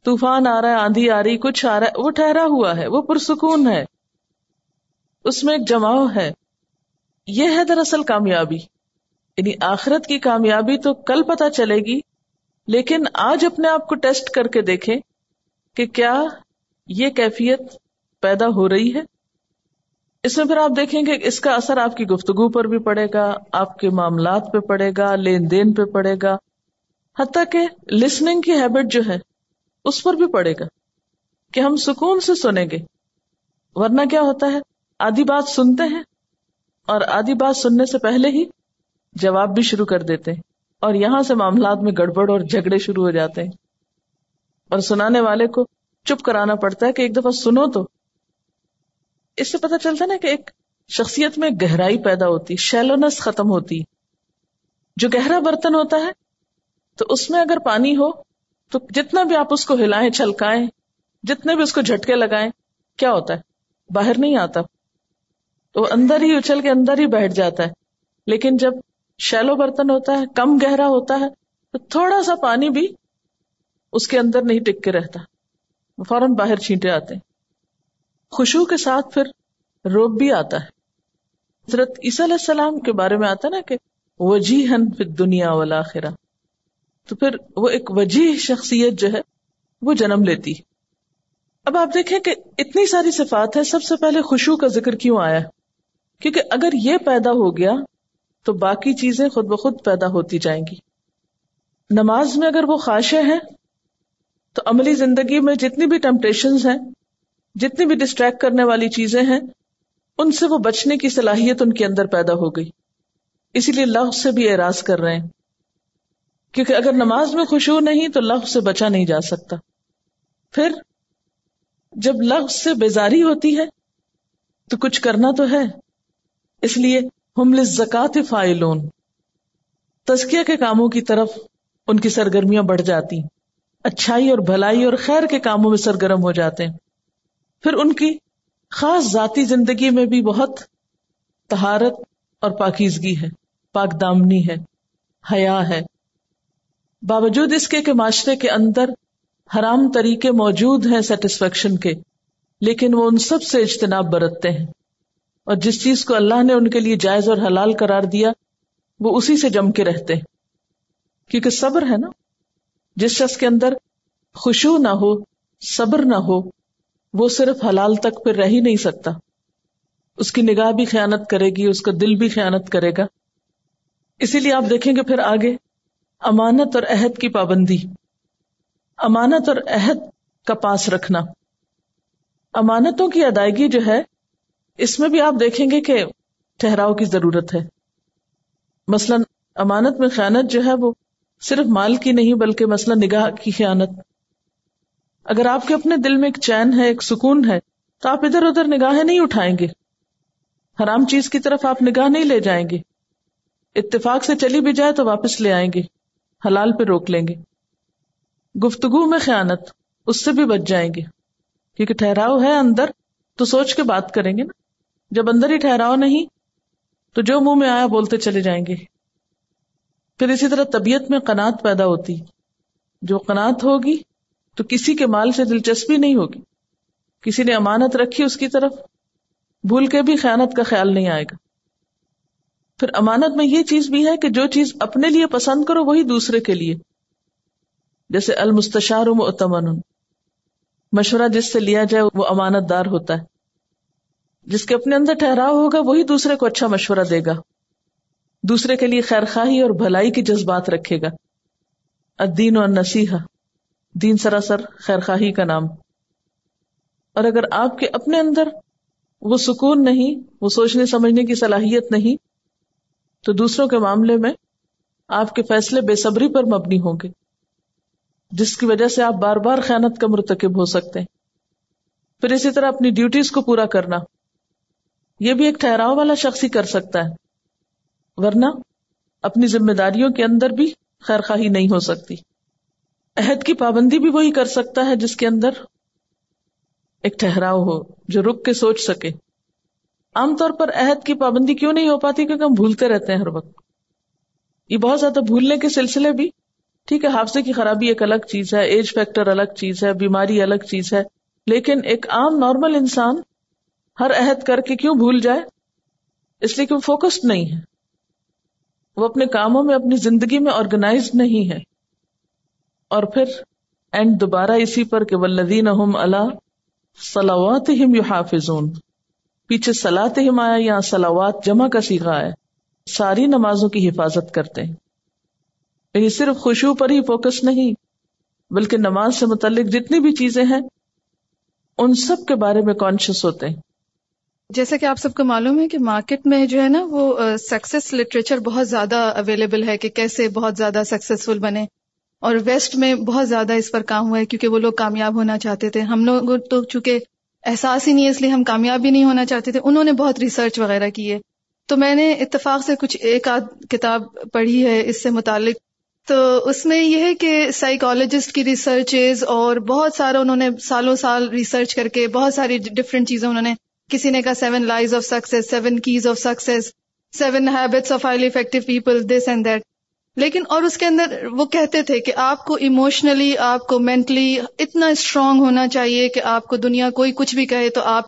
طوفان آ رہا ہے، آندھی آ رہی، کچھ آ رہا ہے، وہ ٹھہرا ہوا ہے، وہ پرسکون ہے۔ اس میں ایک جماؤ ہے۔ یہ ہے دراصل کامیابی۔ یعنی آخرت کی کامیابی تو کل پتا چلے گی، لیکن آج اپنے آپ کو ٹیسٹ کر کے دیکھیں کہ کیا یہ کیفیت پیدا ہو رہی ہے۔ اس میں پھر آپ دیکھیں گے اس کا اثر آپ کی گفتگو پر بھی پڑے گا، آپ کے معاملات پہ پڑے گا، لین دین پہ پڑے گا، حتیٰ کہ لسننگ کی ہیبٹ جو ہے، اس پر بھی پڑے گا کہ ہم سکون سے سنیں گے۔ ورنہ کیا ہوتا ہے؟ آدھی بات سنتے ہیں اور آدھی بات سننے سے پہلے ہی جواب بھی شروع کر دیتے ہیں اور یہاں سے معاملات میں گڑبڑ اور جھگڑے شروع ہو جاتے ہیں۔ اور سنانے والے کو چپ کرانا پڑتا ہے کہ ایک دفعہ سنو تو اس سے پتا چلتا نا کہ ایک شخصیت میں گہرائی پیدا ہوتی شیلونس ختم ہوتی۔ جو گہرا برتن ہوتا ہے، تو اس میں اگر پانی ہو، تو جتنا بھی آپ اس کو ہلائیں، چھلکائیں، جتنے بھی اس کو جھٹکے لگائیں، کیا ہوتا ہے؟ باہر نہیں آتا۔ تو اندر ہی اچھل کے اندر ہی بیٹھ جاتا ہے۔ لیکن جب شیلو برتن ہوتا ہے، کم گہرا ہوتا ہے، تو تھوڑا سا پانی بھی اس کے اندر نہیں ٹک کے رہتا۔ فوراً باہر چھینٹے آتے ہیں۔ خوشبو کے ساتھ پھر روب بھی آتا ہے۔ حضرت عیسی علیہ السلام کے بارے میں آتا نا کہ وجی ہن دنیا والا خرا تو پھر وہ ایک وجی شخصیت جو ہے وہ جنم لیتی اب آپ دیکھیں کہ اتنی ساری صفات ہے سب سے پہلے خوشبو کا ذکر کیوں آیا کیونکہ اگر یہ پیدا ہو گیا تو باقی چیزیں خود بخود پیدا ہوتی جائیں گی۔ نماز میں اگر وہ خواہشیں ہیں تو عملی زندگی میں جتنی بھی ٹمپٹیشن ہیں جتنی بھی ڈسٹریکٹ کرنے والی چیزیں ہیں، ان سے وہ بچنے کی صلاحیت ان کے اندر پیدا ہو گئی۔ اسی لیے لفظ سے بھی اعراض کر رہے ہیں۔ کیونکہ اگر نماز میں خوشبو نہیں تو لفظ سے بچا نہیں جا سکتا۔ پھر جب لفظ سے بیزاری ہوتی ہے تو کچھ کرنا تو ہے۔ اس لیے ہم زکات فائلون تزکیہ کے کاموں کی طرف ان کی سرگرمیاں بڑھ جاتی۔ اچھائی اور بھلائی اور خیر کے کاموں میں سرگرم ہو جاتے ہیں۔ پھر ان کی خاص ذاتی زندگی میں بھی بہت تہارت اور پاکیزگی ہے، پاک دامنی ہے، حیا ہے۔ باوجود اس کے کہ معاشرے کے اندر حرام طریقے موجود ہیں سیٹسفیکشن کے، لیکن وہ ان سب سے اجتناب برتتے ہیں۔ اور جس چیز کو اللہ نے ان کے لیے جائز اور حلال قرار دیا، وہ اسی سے جم کے رہتے ہیں۔ کیونکہ صبر ہے نا۔ جس شخص کے اندر خوشبو نہ ہو، صبر نہ ہو وہ صرف حلال تک پھر رہ ہی نہیں سکتا۔ اس کی نگاہ بھی خیانت کرے گی، اس کا دل بھی خیانت کرے گا۔ اسی لیے آپ دیکھیں گے پھر آگے۔ امانت اور عہد کی پابندی۔ امانت اور عہد کا پاس رکھنا۔ امانتوں کی ادائیگی جو ہے، اس میں بھی آپ دیکھیں گے کہ ٹھہراؤ کی ضرورت ہے۔ مثلاً امانت میں خیانت جو ہے، وہ صرف مال کی نہیں، بلکہ مثلاً نگاہ کی خیانت۔ اگر آپ کے اپنے دل میں ایک چین ہے، ایک سکون ہے، تو آپ ادھر ادھر نگاہیں نہیں اٹھائیں گے۔ حرام چیز کی طرف آپ نگاہ نہیں لے جائیں گے۔ اتفاق سے چلی بھی جائے تو واپس لے آئیں گے۔ حلال پہ روک لیں گے۔ گفتگو میں خیانت، اس سے بھی بچ جائیں گے۔ کیونکہ ٹھہراؤ ہے اندر، تو سوچ کے بات کریں گے نا۔ جب اندر ہی ٹھہراؤ نہیں، تو جو منہ میں آیا بولتے چلے جائیں گے۔ پھر اسی طرح طبیعت میں قناط پیدا ہوتی۔ جو قناط ہوگی تو کسی کے مال سے دلچسپی نہیں ہوگی۔ کسی نے امانت رکھی اس کی طرف، بھول کے بھی خیانت کا خیال نہیں آئے گا۔ پھر امانت میں یہ چیز بھی ہے کہ جو چیز اپنے لیے پسند کرو، وہی دوسرے کے لیے۔ جیسے المستشار متمن مشورہ جس سے لیا جائے وہ امانت دار ہوتا ہے۔ جس کے اپنے اندر ٹھہراؤ ہوگا، وہی دوسرے کو اچھا مشورہ دے گا۔ دوسرے کے لیے خیر خواہی اور بھلائی کی جذبات رکھے گا۔ الدین اور نصیحہ دین سراسر خیر خواہی کا نام۔ اور اگر آپ کے اپنے اندر وہ سکون نہیں، وہ سوچنے، سمجھنے کی صلاحیت نہیں، تو دوسروں کے معاملے میں آپ کے فیصلے بے صبری پر مبنی ہوں گے، جس کی وجہ سے آپ بار بار خیانت کا مرتکب ہو سکتے ہیں۔ پھر اسی طرح اپنی ڈیوٹیز کو پورا کرنا۔ یہ بھی ایک ٹھہراؤ والا شخص ہی کر سکتا ہے، ورنہ اپنی ذمہ داریوں کے اندر بھی خیر خواہی نہیں ہو سکتی۔ عہد کی پابندی بھی وہی کر سکتا ہے جس کے اندر ایک ٹھہراؤ ہو جو رک کے سوچ سکے۔ عام طور پر عہد کی پابندی کیوں نہیں ہو پاتی؟ کیونکہ ہم بھولتے رہتے ہیں ہر وقت۔ یہ بہت زیادہ بھولنے کے سلسلے بھی۔ ٹھیک ہے، حافظے کی خرابی ایک الگ چیز ہے، ایج فیکٹر الگ چیز ہے، بیماری الگ چیز ہے، لیکن ایک عام نارمل انسان ہر عہد کر کے کیوں بھول جائے؟ اس لیے کہ وہ فوکسڈ نہیں ہے۔ وہ اپنے کاموں میں، اپنی زندگی میں آرگنائز نہیں ہے۔ اور پھر اینڈ دوبارہ اسی پر کہ ولدین سلاوات ہم یو حافظون پیچھے سلاط ہم آیا یا سلاوات جمع کا سیکھا ہے۔ ساری نمازوں کی حفاظت کرتے ہیں۔ یعنی صرف خوشبو پر ہی فوکس نہیں، بلکہ نماز سے متعلق جتنی بھی چیزیں ہیں، ان سب کے بارے میں کانشیس ہوتے ہیں۔ جیسا کہ آپ سب کو معلوم ہے کہ مارکیٹ میں جو ہے نا وہ سکسیس لٹریچر بہت زیادہ اویلیبل ہے کہ کیسے بہت زیادہ سکسیسفل بنے۔ اور ویسٹ میں بہت زیادہ اس پر کام ہوا ہے کیونکہ وہ لوگ کامیاب ہونا چاہتے تھے۔ ہم لوگ تو چونکہ احساس ہی نہیں ہے، اس لیے ہم کامیاب بھی نہیں ہونا چاہتے تھے۔ انہوں نے بہت ریسرچ وغیرہ کی ہے۔ تو میں نے اتفاق سے کچھ ایک آدھ کتاب پڑھی ہے اس سے متعلق۔ تو اس میں یہ ہے کہ سائیکالوجسٹ کی ریسرچز اور بہت سارا انہوں نے سالوں سال ریسرچ کر کے بہت ساری ڈفرینٹ چیزیں انہوں نے کسی نے کہا seven lies of success seven keys of success seven habits of highly effective people this and that لیکن اور اس کے اندر وہ کہتے تھے کہ آپ کو ایموشنلی آپ کو مینٹلی اتنا اسٹرانگ ہونا چاہیے کہ آپ کو دنیا کوئی کچھ بھی کہے تو آپ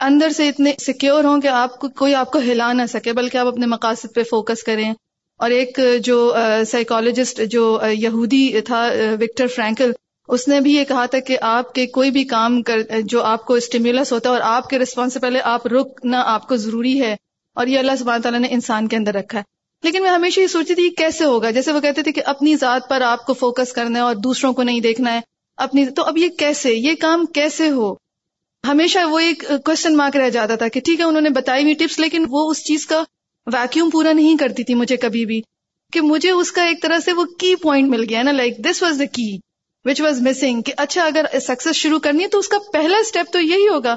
اندر سے اتنے سیکیور ہوں کہ آپ کو کوئی آپ کو ہلا نہ سکے، بلکہ آپ اپنے مقاصد پہ فوکس کریں۔ اور ایک جو سائیکالوجسٹ جو یہودی تھا وکٹر فرینکل، اس نے بھی یہ کہا تھا کہ آپ کے کوئی بھی کام کر، جو آپ کو اسٹیمولس ہوتا ہے اور آپ کے رسپانس سے پہلے آپ رکنا آپ کو ضروری ہے۔ اور یہ اللہ سبحانہ تعالیٰ نے انسان کے اندر رکھا ہے۔ لیکن میں ہمیشہ یہ سوچتی تھی کیسے ہوگا؟ جیسے وہ کہتے تھے کہ اپنی ذات پر آپ کو فوکس کرنا ہے اور دوسروں کو نہیں دیکھنا ہے، اپنی، تو اب یہ کیسے؟ یہ کام کیسے ہو؟ ہمیشہ وہ ایک کوشچن مارک رہ جاتا تھا کہ ٹھیک ہے، انہوں نے بتائی ہوئی ٹپس لیکن وہ اس چیز کا ویکیوم پورا نہیں کرتی تھی مجھے کبھی بھی کہ مجھے اس کا ایک طرح سے وہ کی پوائنٹ مل گیا نا لائک دس واز دا کی وچ واز مسنگ کہ اچھا اگر سکسیس شروع کرنی ہے تو اس کا پہلا اسٹیپ تو یہی ہوگا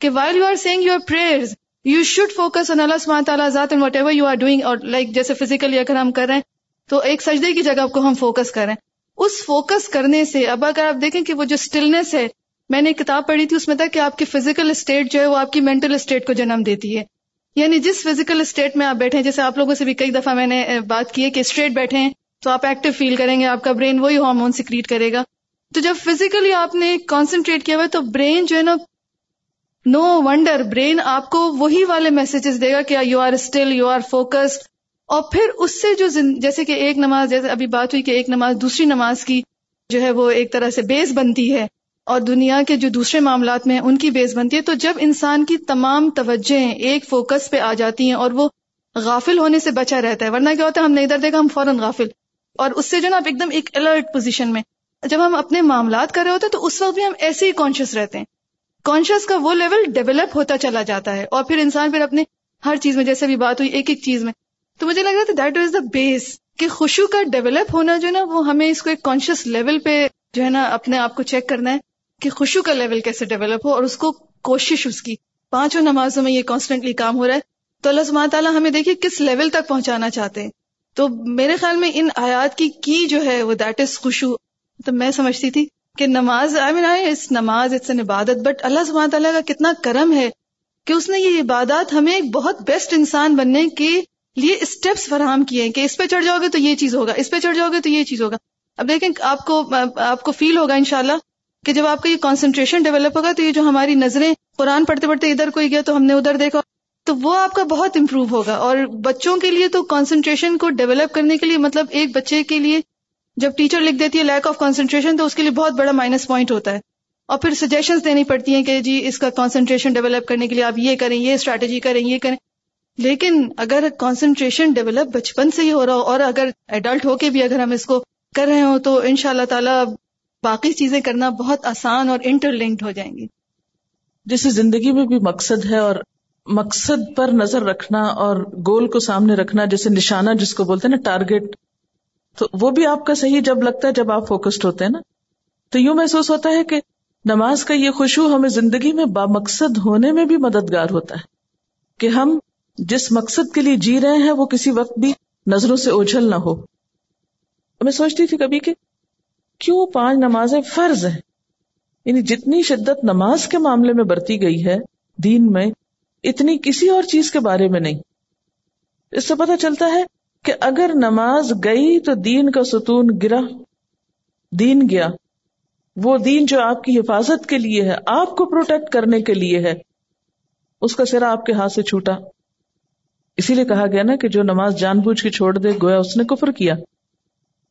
کہ while you are saying your prayer you should focus on اللہ سمان تعالیٰ ذات whatever you are doing اور لائک جیسے فزیکلی اگر ہم کر رہے ہیں، تو ایک سجدے کی جگہ کو ہم فوکس کریں اس فوکس کرنے سے، اب اگر آپ دیکھیں کہ وہ جو اسٹلنس ہے، میں نے کتاب پڑھی تھی، اس میں تھا کہ آپ کی فزیکل اسٹیٹ جو ہے، وہ آپ کی مینٹل اسٹیٹ کو جنم دیتی ہے۔ یعنی جس فزیکل اسٹیٹ میں آپ بیٹھے جیسے آپ لوگوں سے بھی کئی دفعہ میں نے بات کی ہے کہ اسٹریٹ بیٹھے ہیں، تو آپ ایکٹیو فیل کریں گے، آپ کا برین وہی ہارمون سیکریٹ کرے گا۔ تو جب فزیکلی آپ نے کانسنٹریٹ کیا ہوا تو برین جو ہے نا نو ونڈر برین آپ کو وہی والے میسجز دے گا کہ you are still you are focused اور پھر اس سے جو جیسے کہ ایک نماز جیسے ابھی بات ہوئی کہ ایک نماز دوسری نماز کی جو ہے وہ ایک طرح سے بیس بنتی ہے اور دنیا کے جو دوسرے معاملات میں ان کی بیس بنتی ہے، تو جب انسان کی تمام توجہ ایک فوکس پہ آ جاتی ہیں اور وہ غافل ہونے سے بچا رہتا ہے، ورنہ کیا ہوتا ہے، ہم نے ادھر دیکھا، ہم فوراً غافل۔ اور اس سے جو نا آپ ایک دم ایک الرٹ پوزیشن میں۔ جب ہم اپنے معاملات کر رہے ہوتے ہیں، تو اس وقت بھی ہم ایسے ہی کانشیس رہتے ہیں۔ کانشیس کا وہ لیول ڈیولپ ہوتا چلا جاتا ہے اور پھر انسان پھر اپنے ہر چیز میں، جیسے بھی بات ہوئی ایک ایک چیز میں، تو مجھے لگ رہا تھا دیٹ از دا بیس کہ خوشو کا ڈیولپ ہونا جو ہے نا، وہ ہمیں اس کو ایک کانشیس لیول پہ جو ہے نا اپنے آپ کو چیک کرنا ہے کہ خوشو کا لیول کیسے ڈیولپ ہو اور اس کو کوشش اس کی۔ پانچوں نمازوں میں یہ کانسٹنٹلی کام ہو رہا ہے۔ تو اللہ سبحانہ تعالیٰ ہمیں دیکھیے کس لیول تک پہنچانا چاہتے ہیں۔ تو میرے خیال میں ان آیات کی کی جو ہے وہ دیٹ از خوشو تو میں سمجھتی تھی کہ نماز آئی مین آئی نماز اٹس این عبادت بٹ اللہ سبحانہ تعالیٰ کا کتنا کرم ہے کہ اس نے یہ عبادات ہمیں ایک بہت بیسٹ انسان بننے کے لیے اسٹیپس فراہم کیے کہ اس پہ چڑھ جاؤ گے تو یہ چیز ہوگا، اس پہ چڑھ جاؤ گے تو یہ چیز ہوگا۔ اب دیکھیں آپ کو آپ کو فیل ہوگا انشاءاللہ کہ جب آپ کا یہ کانسنٹریشن ڈیولپ ہوگا تو یہ جو ہماری نظریں قرآن پڑھتے پڑھتے ادھر کوئی گیا تو ہم نے ادھر دیکھا، تو وہ آپ کا بہت امپروو ہوگا۔ اور بچوں کے لیے تو کانسنٹریشن کو ڈیولپ کرنے کے لیے مطلب ایک بچے کے لیے جب ٹیچر لکھ دیتی ہے لیک آف کانسنٹریشن تو اس کے لیے بہت بڑا مائنس پوائنٹ ہوتا ہے۔ اور پھر سجیشن دینی پڑتی ہیں کہ جی اس کا کانسنٹریشن ڈیولپ کرنے کے لیے آپ یہ کریں، یہ اسٹریٹجی کریں، یہ کریں۔ لیکن اگر کانسنٹریشن ڈیولپ بچپن سے ہی ہو رہا ہو، اور اگر ایڈلٹ ہو کے بھی اگر ہم اس کو کر رہے ہوں، تو ان شاء اللہ تعالیٰ باقی چیزیں کرنا بہت آسان اور انٹر لنکڈ ہو جائیں گی۔ جیسے زندگی میں بھی مقصد ہے، اور مقصد پر نظر رکھنا اور گول کو سامنے رکھنا، جیسے نشانہ جس کو بولتے ہیں نا ٹارگیٹ تو وہ بھی آپ کا صحیح جب لگتا ہے جب آپ فوکسڈ ہوتے ہیں نا۔ تو یوں محسوس ہوتا ہے کہ نماز کا یہ خوشبو ہمیں زندگی میں با مقصد ہونے میں بھی مددگار ہوتا ہے۔ کہ ہم جس مقصد کے لیے جی رہے ہیں وہ کسی وقت بھی نظروں سے اوجھل نہ ہو۔ میں سوچتی تھی کبھی کہ کیوں پانچ نمازیں فرض ہیں؟ یعنی جتنی شدت نماز کے معاملے میں برتی گئی ہے دین میں، اتنی کسی اور چیز کے بارے میں نہیں۔ اس سے پتا چلتا ہے کہ اگر نماز گئی تو دین کا ستون گرا، دین گیا۔ وہ دین جو آپ کی حفاظت کے لیے ہے، آپ کو پروٹیکٹ کرنے کے لیے ہے، اس کا سرا آپ کے ہاتھ سے چھوٹا۔ اسی لیے کہا گیا نا کہ جو نماز جان بوجھ کے چھوڑ دے، گویا اس نے کفر کیا۔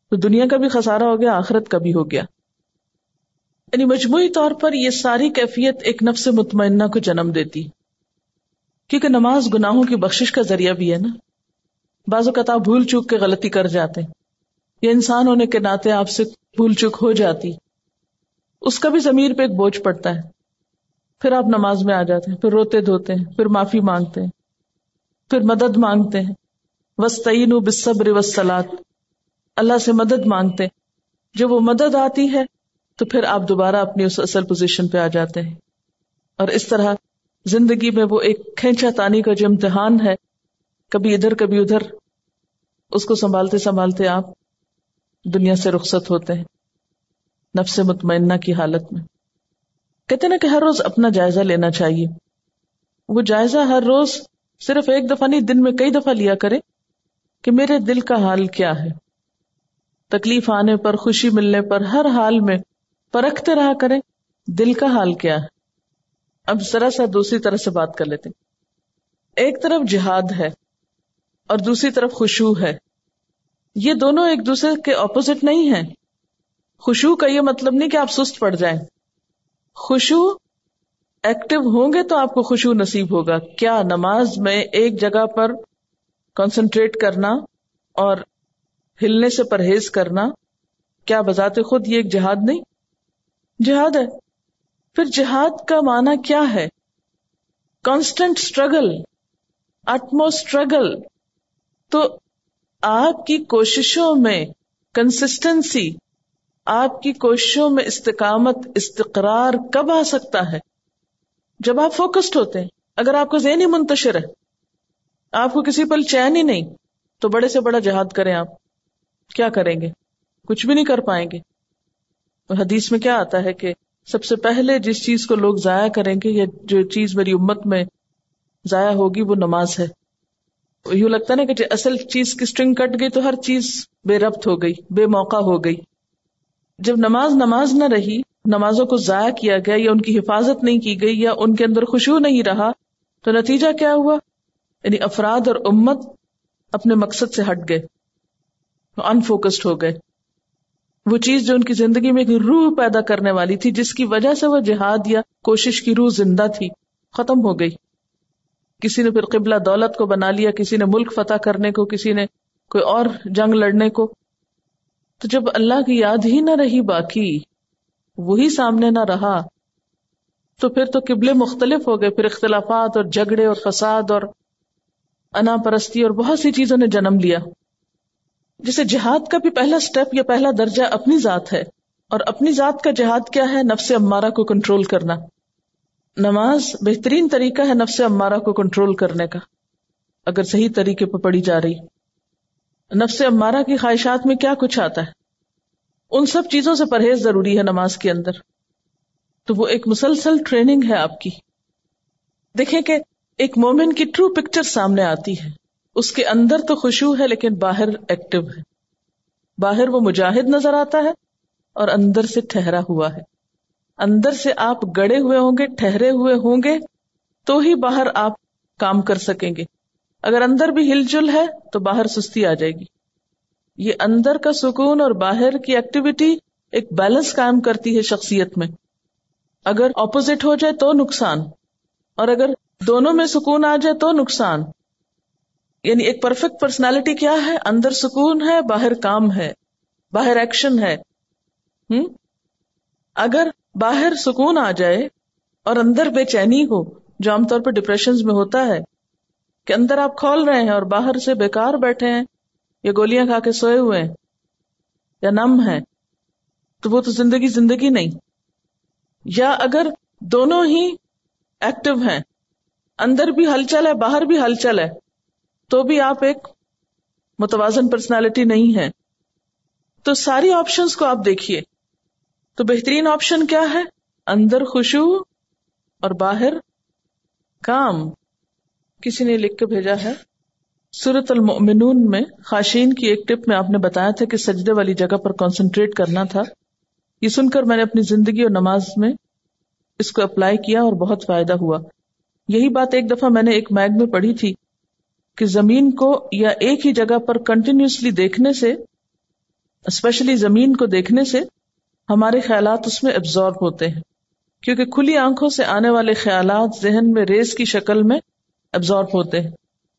تو دنیا کا بھی خسارا ہو گیا، آخرت کا بھی ہو گیا۔ یعنی مجموعی طور پر یہ ساری کیفیت ایک نفس مطمئنہ کو جنم دیتی۔ کیونکہ نماز گناہوں کی بخشش کا ذریعہ بھی ہے نا۔ بعض اوقات آپ بھول چوک کے غلطی کر جاتے یا انسان ہونے کے ناطے آپ سے بھول چوک ہو جاتی اس کا بھی ضمیر پہ ایک بوجھ پڑتا ہے پھر آپ نماز میں آ جاتے ہیں، پھر روتے دھوتے ہیں، پھر معافی مانگتے ہیں، پھر مدد مانگتے ہیں۔ وسطین بصبر وسلات اللہ سے مدد مانگتے جب وہ مدد آتی ہے، تو پھر آپ دوبارہ اپنی اس اصل پوزیشن پہ آ جاتے ہیں۔ اور اس طرح زندگی میں وہ ایک کھینچا تانی کا جو امتحان ہے، کبھی ادھر کبھی ادھر اس کو سنبھالتے سنبھالتے آپ دنیا سے رخصت ہوتے ہیں، نفس مطمئنہ کی حالت میں۔ کہتے نا کہ ہر روز اپنا جائزہ لینا چاہیے۔ وہ جائزہ ہر روز صرف ایک دفعہ نہیں، دن میں کئی دفعہ لیا کرے کہ میرے دل کا حال کیا ہے۔ تکلیف آنے پر، خوشی ملنے پر، ہر حال میں پرکھتے رہا کرے دل کا حال کیا ہے۔ اب ذرا سا دوسری طرح سے بات کر لیتے ایک طرف جہاد ہے۔ اور دوسری طرف خوشبو ہے۔ یہ دونوں ایک دوسرے کے اپوزٹ نہیں ہے خوشبو کا یہ مطلب نہیں کہ آپ سست پڑ جائیں۔ خوشبو ایکٹیو ہوں گے تو آپ کو خوشبو نصیب ہوگا۔ کیا نماز میں ایک جگہ پر کنسنٹریٹ کرنا اور ہلنے سے پرہیز کرنا، کیا بذات خود یہ ایک جہاد نہیں؟ جہاد ہے۔ پھر جہاد کا معنی کیا ہے؟ کانسٹنٹ اسٹرگل اٹمو اسٹرگل تو آپ کی کوششوں میں کنسٹینسی آپ کی کوششوں میں استقامت، استقرار کب آ سکتا ہے؟ جب آپ فوکسڈ ہوتے ہیں، اگر آپ کو ذہنی منتشر ہے، آپ کو کسی پل چین ہی نہیں، تو بڑے سے بڑا جہاد کریں آپ۔ کیا کریں گے؟ کچھ بھی نہیں کر پائیں گے۔ حدیث میں کیا آتا ہے کہ سب سے پہلے جس چیز کو لوگ ضائع کریں گے، یا جو چیز میری امت میں ضائع ہوگی، وہ نماز ہے۔ یوں لگتا نا کہ جی اصل چیز کی اسٹرنگ کٹ گئی تو ہر چیز بے ربط ہو گئی، بے موقع ہو گئی۔ جب نماز نماز نہ رہی، نمازوں کو ضائع کیا گیا یا ان کی حفاظت نہیں کی گئی یا ان کے اندر خوشبو نہیں رہا، تو نتیجہ کیا ہوا؟ یعنی افراد اور امت اپنے مقصد سے ہٹ گئے انفوکسڈ ہو گئے۔ وہ چیز جو ان کی زندگی میں ایک روح پیدا کرنے والی تھی، جس کی وجہ سے وہ جہاد یا کوشش کی روح زندہ تھی، ختم ہو گئی۔ کسی نے پھر قبلہ دولت کو بنا لیا، کسی نے ملک فتح کرنے کو، کسی نے کوئی اور جنگ لڑنے کو۔ تو جب اللہ کی یاد ہی نہ رہی باقی، وہی سامنے نہ رہا، تو پھر تو قبلے مختلف ہو گئے۔ پھر اختلافات اور جھگڑے اور فساد اور انا پرستی اور بہت سی چیزوں نے جنم لیا۔ جسے جہاد کا بھی پہلا سٹیپ یا پہلا درجہ اپنی ذات ہے۔ اور اپنی ذات کا جہاد کیا ہے؟ نفس امارہ کو کنٹرول کرنا۔ نماز بہترین طریقہ ہے نفس امارہ کو کنٹرول کرنے کا، اگر صحیح طریقے پہ پڑی جا رہی۔ نفس امارہ کی خواہشات میں کیا کچھ آتا ہے؟ ان سب چیزوں سے پرہیز ضروری ہے نماز کے اندر۔ تو وہ ایک مسلسل ٹریننگ ہے آپ کی۔ دیکھیں کہ ایک مومن کی ٹرو پکچر سامنے آتی ہے۔ اس کے اندر تو خوشبو ہے لیکن باہر ایکٹیو ہے۔ باہر وہ مجاہد نظر آتا ہے اور اندر سے ٹھہرا ہوا ہے۔ اندر سے آپ گڑے ہوئے ہوں گے، ٹھہرے ہوئے ہوں گے، تو ہی باہر آپ کام کر سکیں گے۔ اگر اندر بھی ہل جل ہے، تو باہر سستی آ جائے گی۔ یہ اندر کا سکون اور باہر کی ایکٹیویٹی ایک بیلنس قائم کرتی ہے شخصیت میں۔ اگر اپوزٹ ہو جائے تو نقصان۔ اور اگر دونوں میں سکون آ جائے تو نقصان۔ یعنی ایک پرفیکٹ پرسنالٹی کیا ہے؟ اندر سکون ہے، باہر کام ہے۔ باہر ایکشن ہے۔ ہم؟ اگر باہر سکون آ جائے اور اندر بے چینی ہو، جو عام طور پر ڈپریشن میں ہوتا ہے، کہ اندر آپ کھول رہے ہیں اور باہر سے بیکار بیٹھے ہیں، یا گولیاں کھا کے سوئے ہوئے ہیں، یا نم ہے تو وہ تو زندگی زندگی نہیں۔ یا اگر دونوں ہی ایکٹیو ہیں، اندر بھی ہلچل ہے، باہر بھی ہلچل ہے، تو بھی آپ ایک متوازن پرسنالٹی نہیں ہے تو ساری آپشنس کو آپ دیکھیے۔ تو بہترین آپشن کیا ہے؟ اندر خوشبو اور باہر کام۔ کسی نے لکھ کے بھیجا ہے سورت المؤمنون میں خاشین کی ایک ٹپ میں آپ نے بتایا تھا کہ سجدے والی جگہ پر کانسنٹریٹ کرنا تھا۔ یہ سن کر میں نے اپنی زندگی اور نماز میں اس کو اپلائی کیا اور بہت فائدہ ہوا۔ یہی بات ایک دفعہ میں نے ایک میگ میں پڑھی تھی کہ زمین کو یا ایک ہی جگہ پر کنٹینیوسلی دیکھنے سے اسپیشلی زمین کو دیکھنے سے ہمارے خیالات اس میں ابزارو ہوتے ہیں، کیونکہ کھلی آنکھوں سے آنے والے خیالات ذہن میں ریز کی شکل میں ابزارو ہوتے ہیں،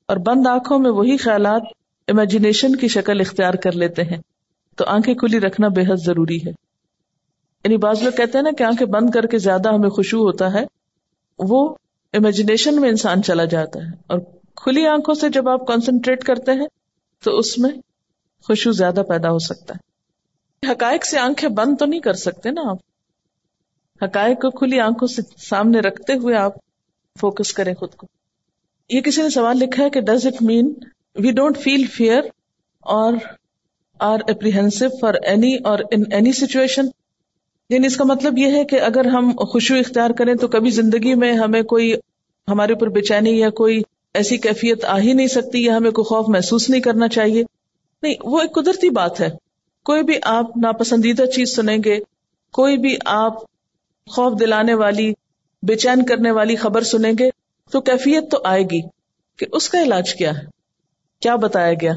اور بند آنکھوں میں وہی خیالات امیجنیشن کی شکل اختیار کر لیتے ہیں۔ تو آنکھیں کھلی رکھنا بے حد ضروری ہے۔ یعنی بعض لوگ کہتے ہیں نا کہ آنکھیں بند کر کے زیادہ ہمیں خوشبو ہوتا ہے، وہ امیجنیشن میں انسان چلا جاتا ہے۔ اور کھلی آنکھوں سے جب آپ کانسنٹریٹ کرتے ہیں، تو اس میں خوشبو زیادہ پیدا ہو سکتا ہے۔ حقائق سے آنکھیں بند تو نہیں کر سکتے نا آپ؟ حقائق کو کھلی آنکھوں سے سامنے رکھتے ہوئے آپ فوکس کریں خود کو۔ یہ کسی نے سوال لکھا ہے کہ does it mean we don't feel fear or are apprehensive for any or in any situation یعنی اس کا مطلب یہ ہے کہ اگر ہم خوشبو اختیار کریں تو کبھی زندگی میں ہمیں کوئی ہمارے اوپر بے چینی یا کوئی ایسی کیفیت آ ہی نہیں سکتی یا ہمیں کوئی خوف محسوس نہیں کرنا چاہیے۔ نہیں، وہ ایک قدرتی بات ہے۔ کوئی بھی آپ ناپسندیدہ چیز سنیں گے، کوئی بھی آپ خوف دلانے والی، بے چین کرنے والی خبر سنیں گے، تو کیفیت تو آئے گی کہ اس کا علاج کیا ہے، کیا بتایا گیا۔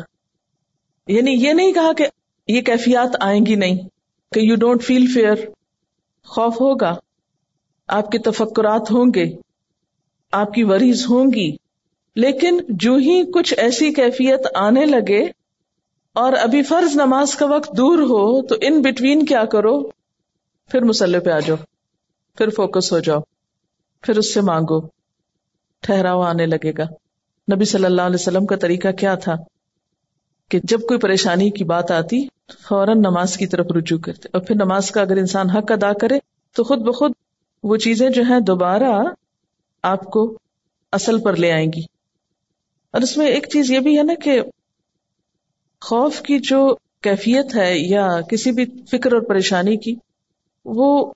یعنی یہ نہیں کہا کہ یہ کیفیات آئیں گی نہیں، کہ یو ڈونٹ فیل فیئر خوف ہوگا، آپ کے تفکرات ہوں گے، آپ کی وریز ہوں گی، لیکن جو ہی کچھ ایسی کیفیت آنے لگے اور ابھی فرض نماز کا وقت دور ہو تو ان بٹوین کیا کرو؟ پھر مسلح پہ آ جاؤ، پھر فوکس ہو جاؤ، پھر اس سے مانگو۔ ٹھہراؤ، آنے لگے گا۔ نبی صلی اللہ علیہ وسلم کا طریقہ کیا تھا؟ کہ جب کوئی پریشانی کی بات آتی فوراً نماز کی طرف رجوع کرتے۔ اور پھر نماز کا اگر انسان حق ادا کرے تو خود بخود وہ چیزیں جو ہیں دوبارہ آپ کو اصل پر لے آئیں گی۔ اور اس میں ایک چیز یہ بھی ہے نا کہ خوف کی جو کیفیت ہے یا کسی بھی فکر اور پریشانی کی، وہ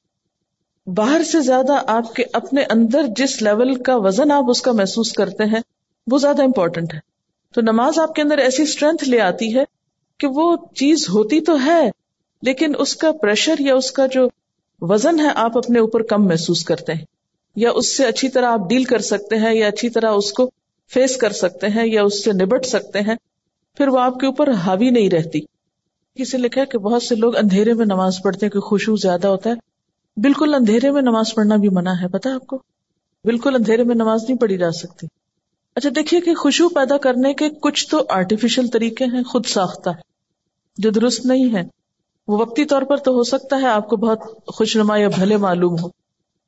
باہر سے زیادہ آپ کے اپنے اندر جس لیول کا وزن آپ اس کا محسوس کرتے ہیں، وہ زیادہ امپورٹنٹ ہے۔ تو نماز آپ کے اندر ایسی اسٹرینتھ لے آتی ہے کہ وہ چیز ہوتی تو ہے، لیکن اس کا پریشر یا اس کا جو وزن ہے آپ اپنے اوپر کم محسوس کرتے ہیں۔ یا اس سے اچھی طرح آپ ڈیل کر سکتے ہیں یا اچھی طرح اس کو فیس کر سکتے ہیں یا اس سے نبٹ سکتے ہیں۔ پھر وہ آپ کے اوپر حاوی نہیں رہتی۔ کسی لکھا کہ بہت سے لوگ اندھیرے میں نماز پڑھتے ہیں کہ خوشبو زیادہ ہوتا ہے۔ بالکل اندھیرے میں نماز پڑھنا بھی منع ہے پتا آپ کو؟ بالکل اندھیرے میں نماز نہیں پڑھی جا سکتی۔ اچھا دیکھیے کہ خوشبو پیدا کرنے کے کچھ تو آرٹیفیشل طریقے ہیں، خود ساختہ۔ جو درست نہیں ہے وہ وقتی طور پر تو ہو سکتا ہے آپ کو بہت خوش نما یا بھلے معلوم ہو۔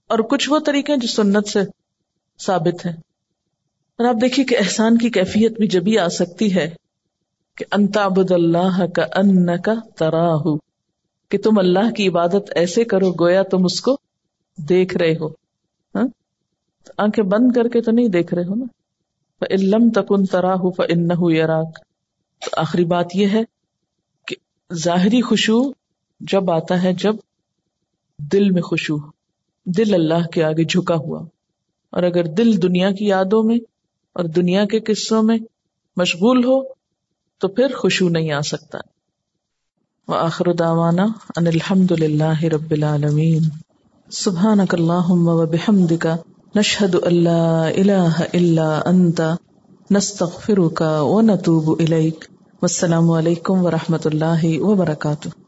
اور کچھ وہ طریقے جو سنت سے ثابت ہیں۔ اور آپ دیکھیے کہ احسان کی کیفیت بھی جبھی آ سکتی ہے کہ انتابد اللہ کا ان کا تراہ کہ تم اللہ کی عبادت ایسے کرو گویا تم اس کو دیکھ رہے ہو۔ ہاں؟ آنکھیں بند کر کے تو نہیں دیکھ رہے ہو نا؟ علم تکن ترا ہو فن یاراک تو آخری بات یہ ہے کہ ظاہری خوشبو جب آتا ہے، جب دل میں خوشبو دل اللہ کے آگے جھکا ہوا۔ اور اگر دل دنیا کی یادوں میں اور دنیا کے قصوں میں مشغول ہو تو پھر خوشبو نہیں آ سکتا۔ وآخر دعوانا ان الحمد للہ رب العالمین۔ سبحانک اللہم و بحمدک نشہد اللہ الہ الا انت، نستغفرک و نتوب الیک۔ والسلام علیکم ورحمۃ اللہ وبرکاتہ۔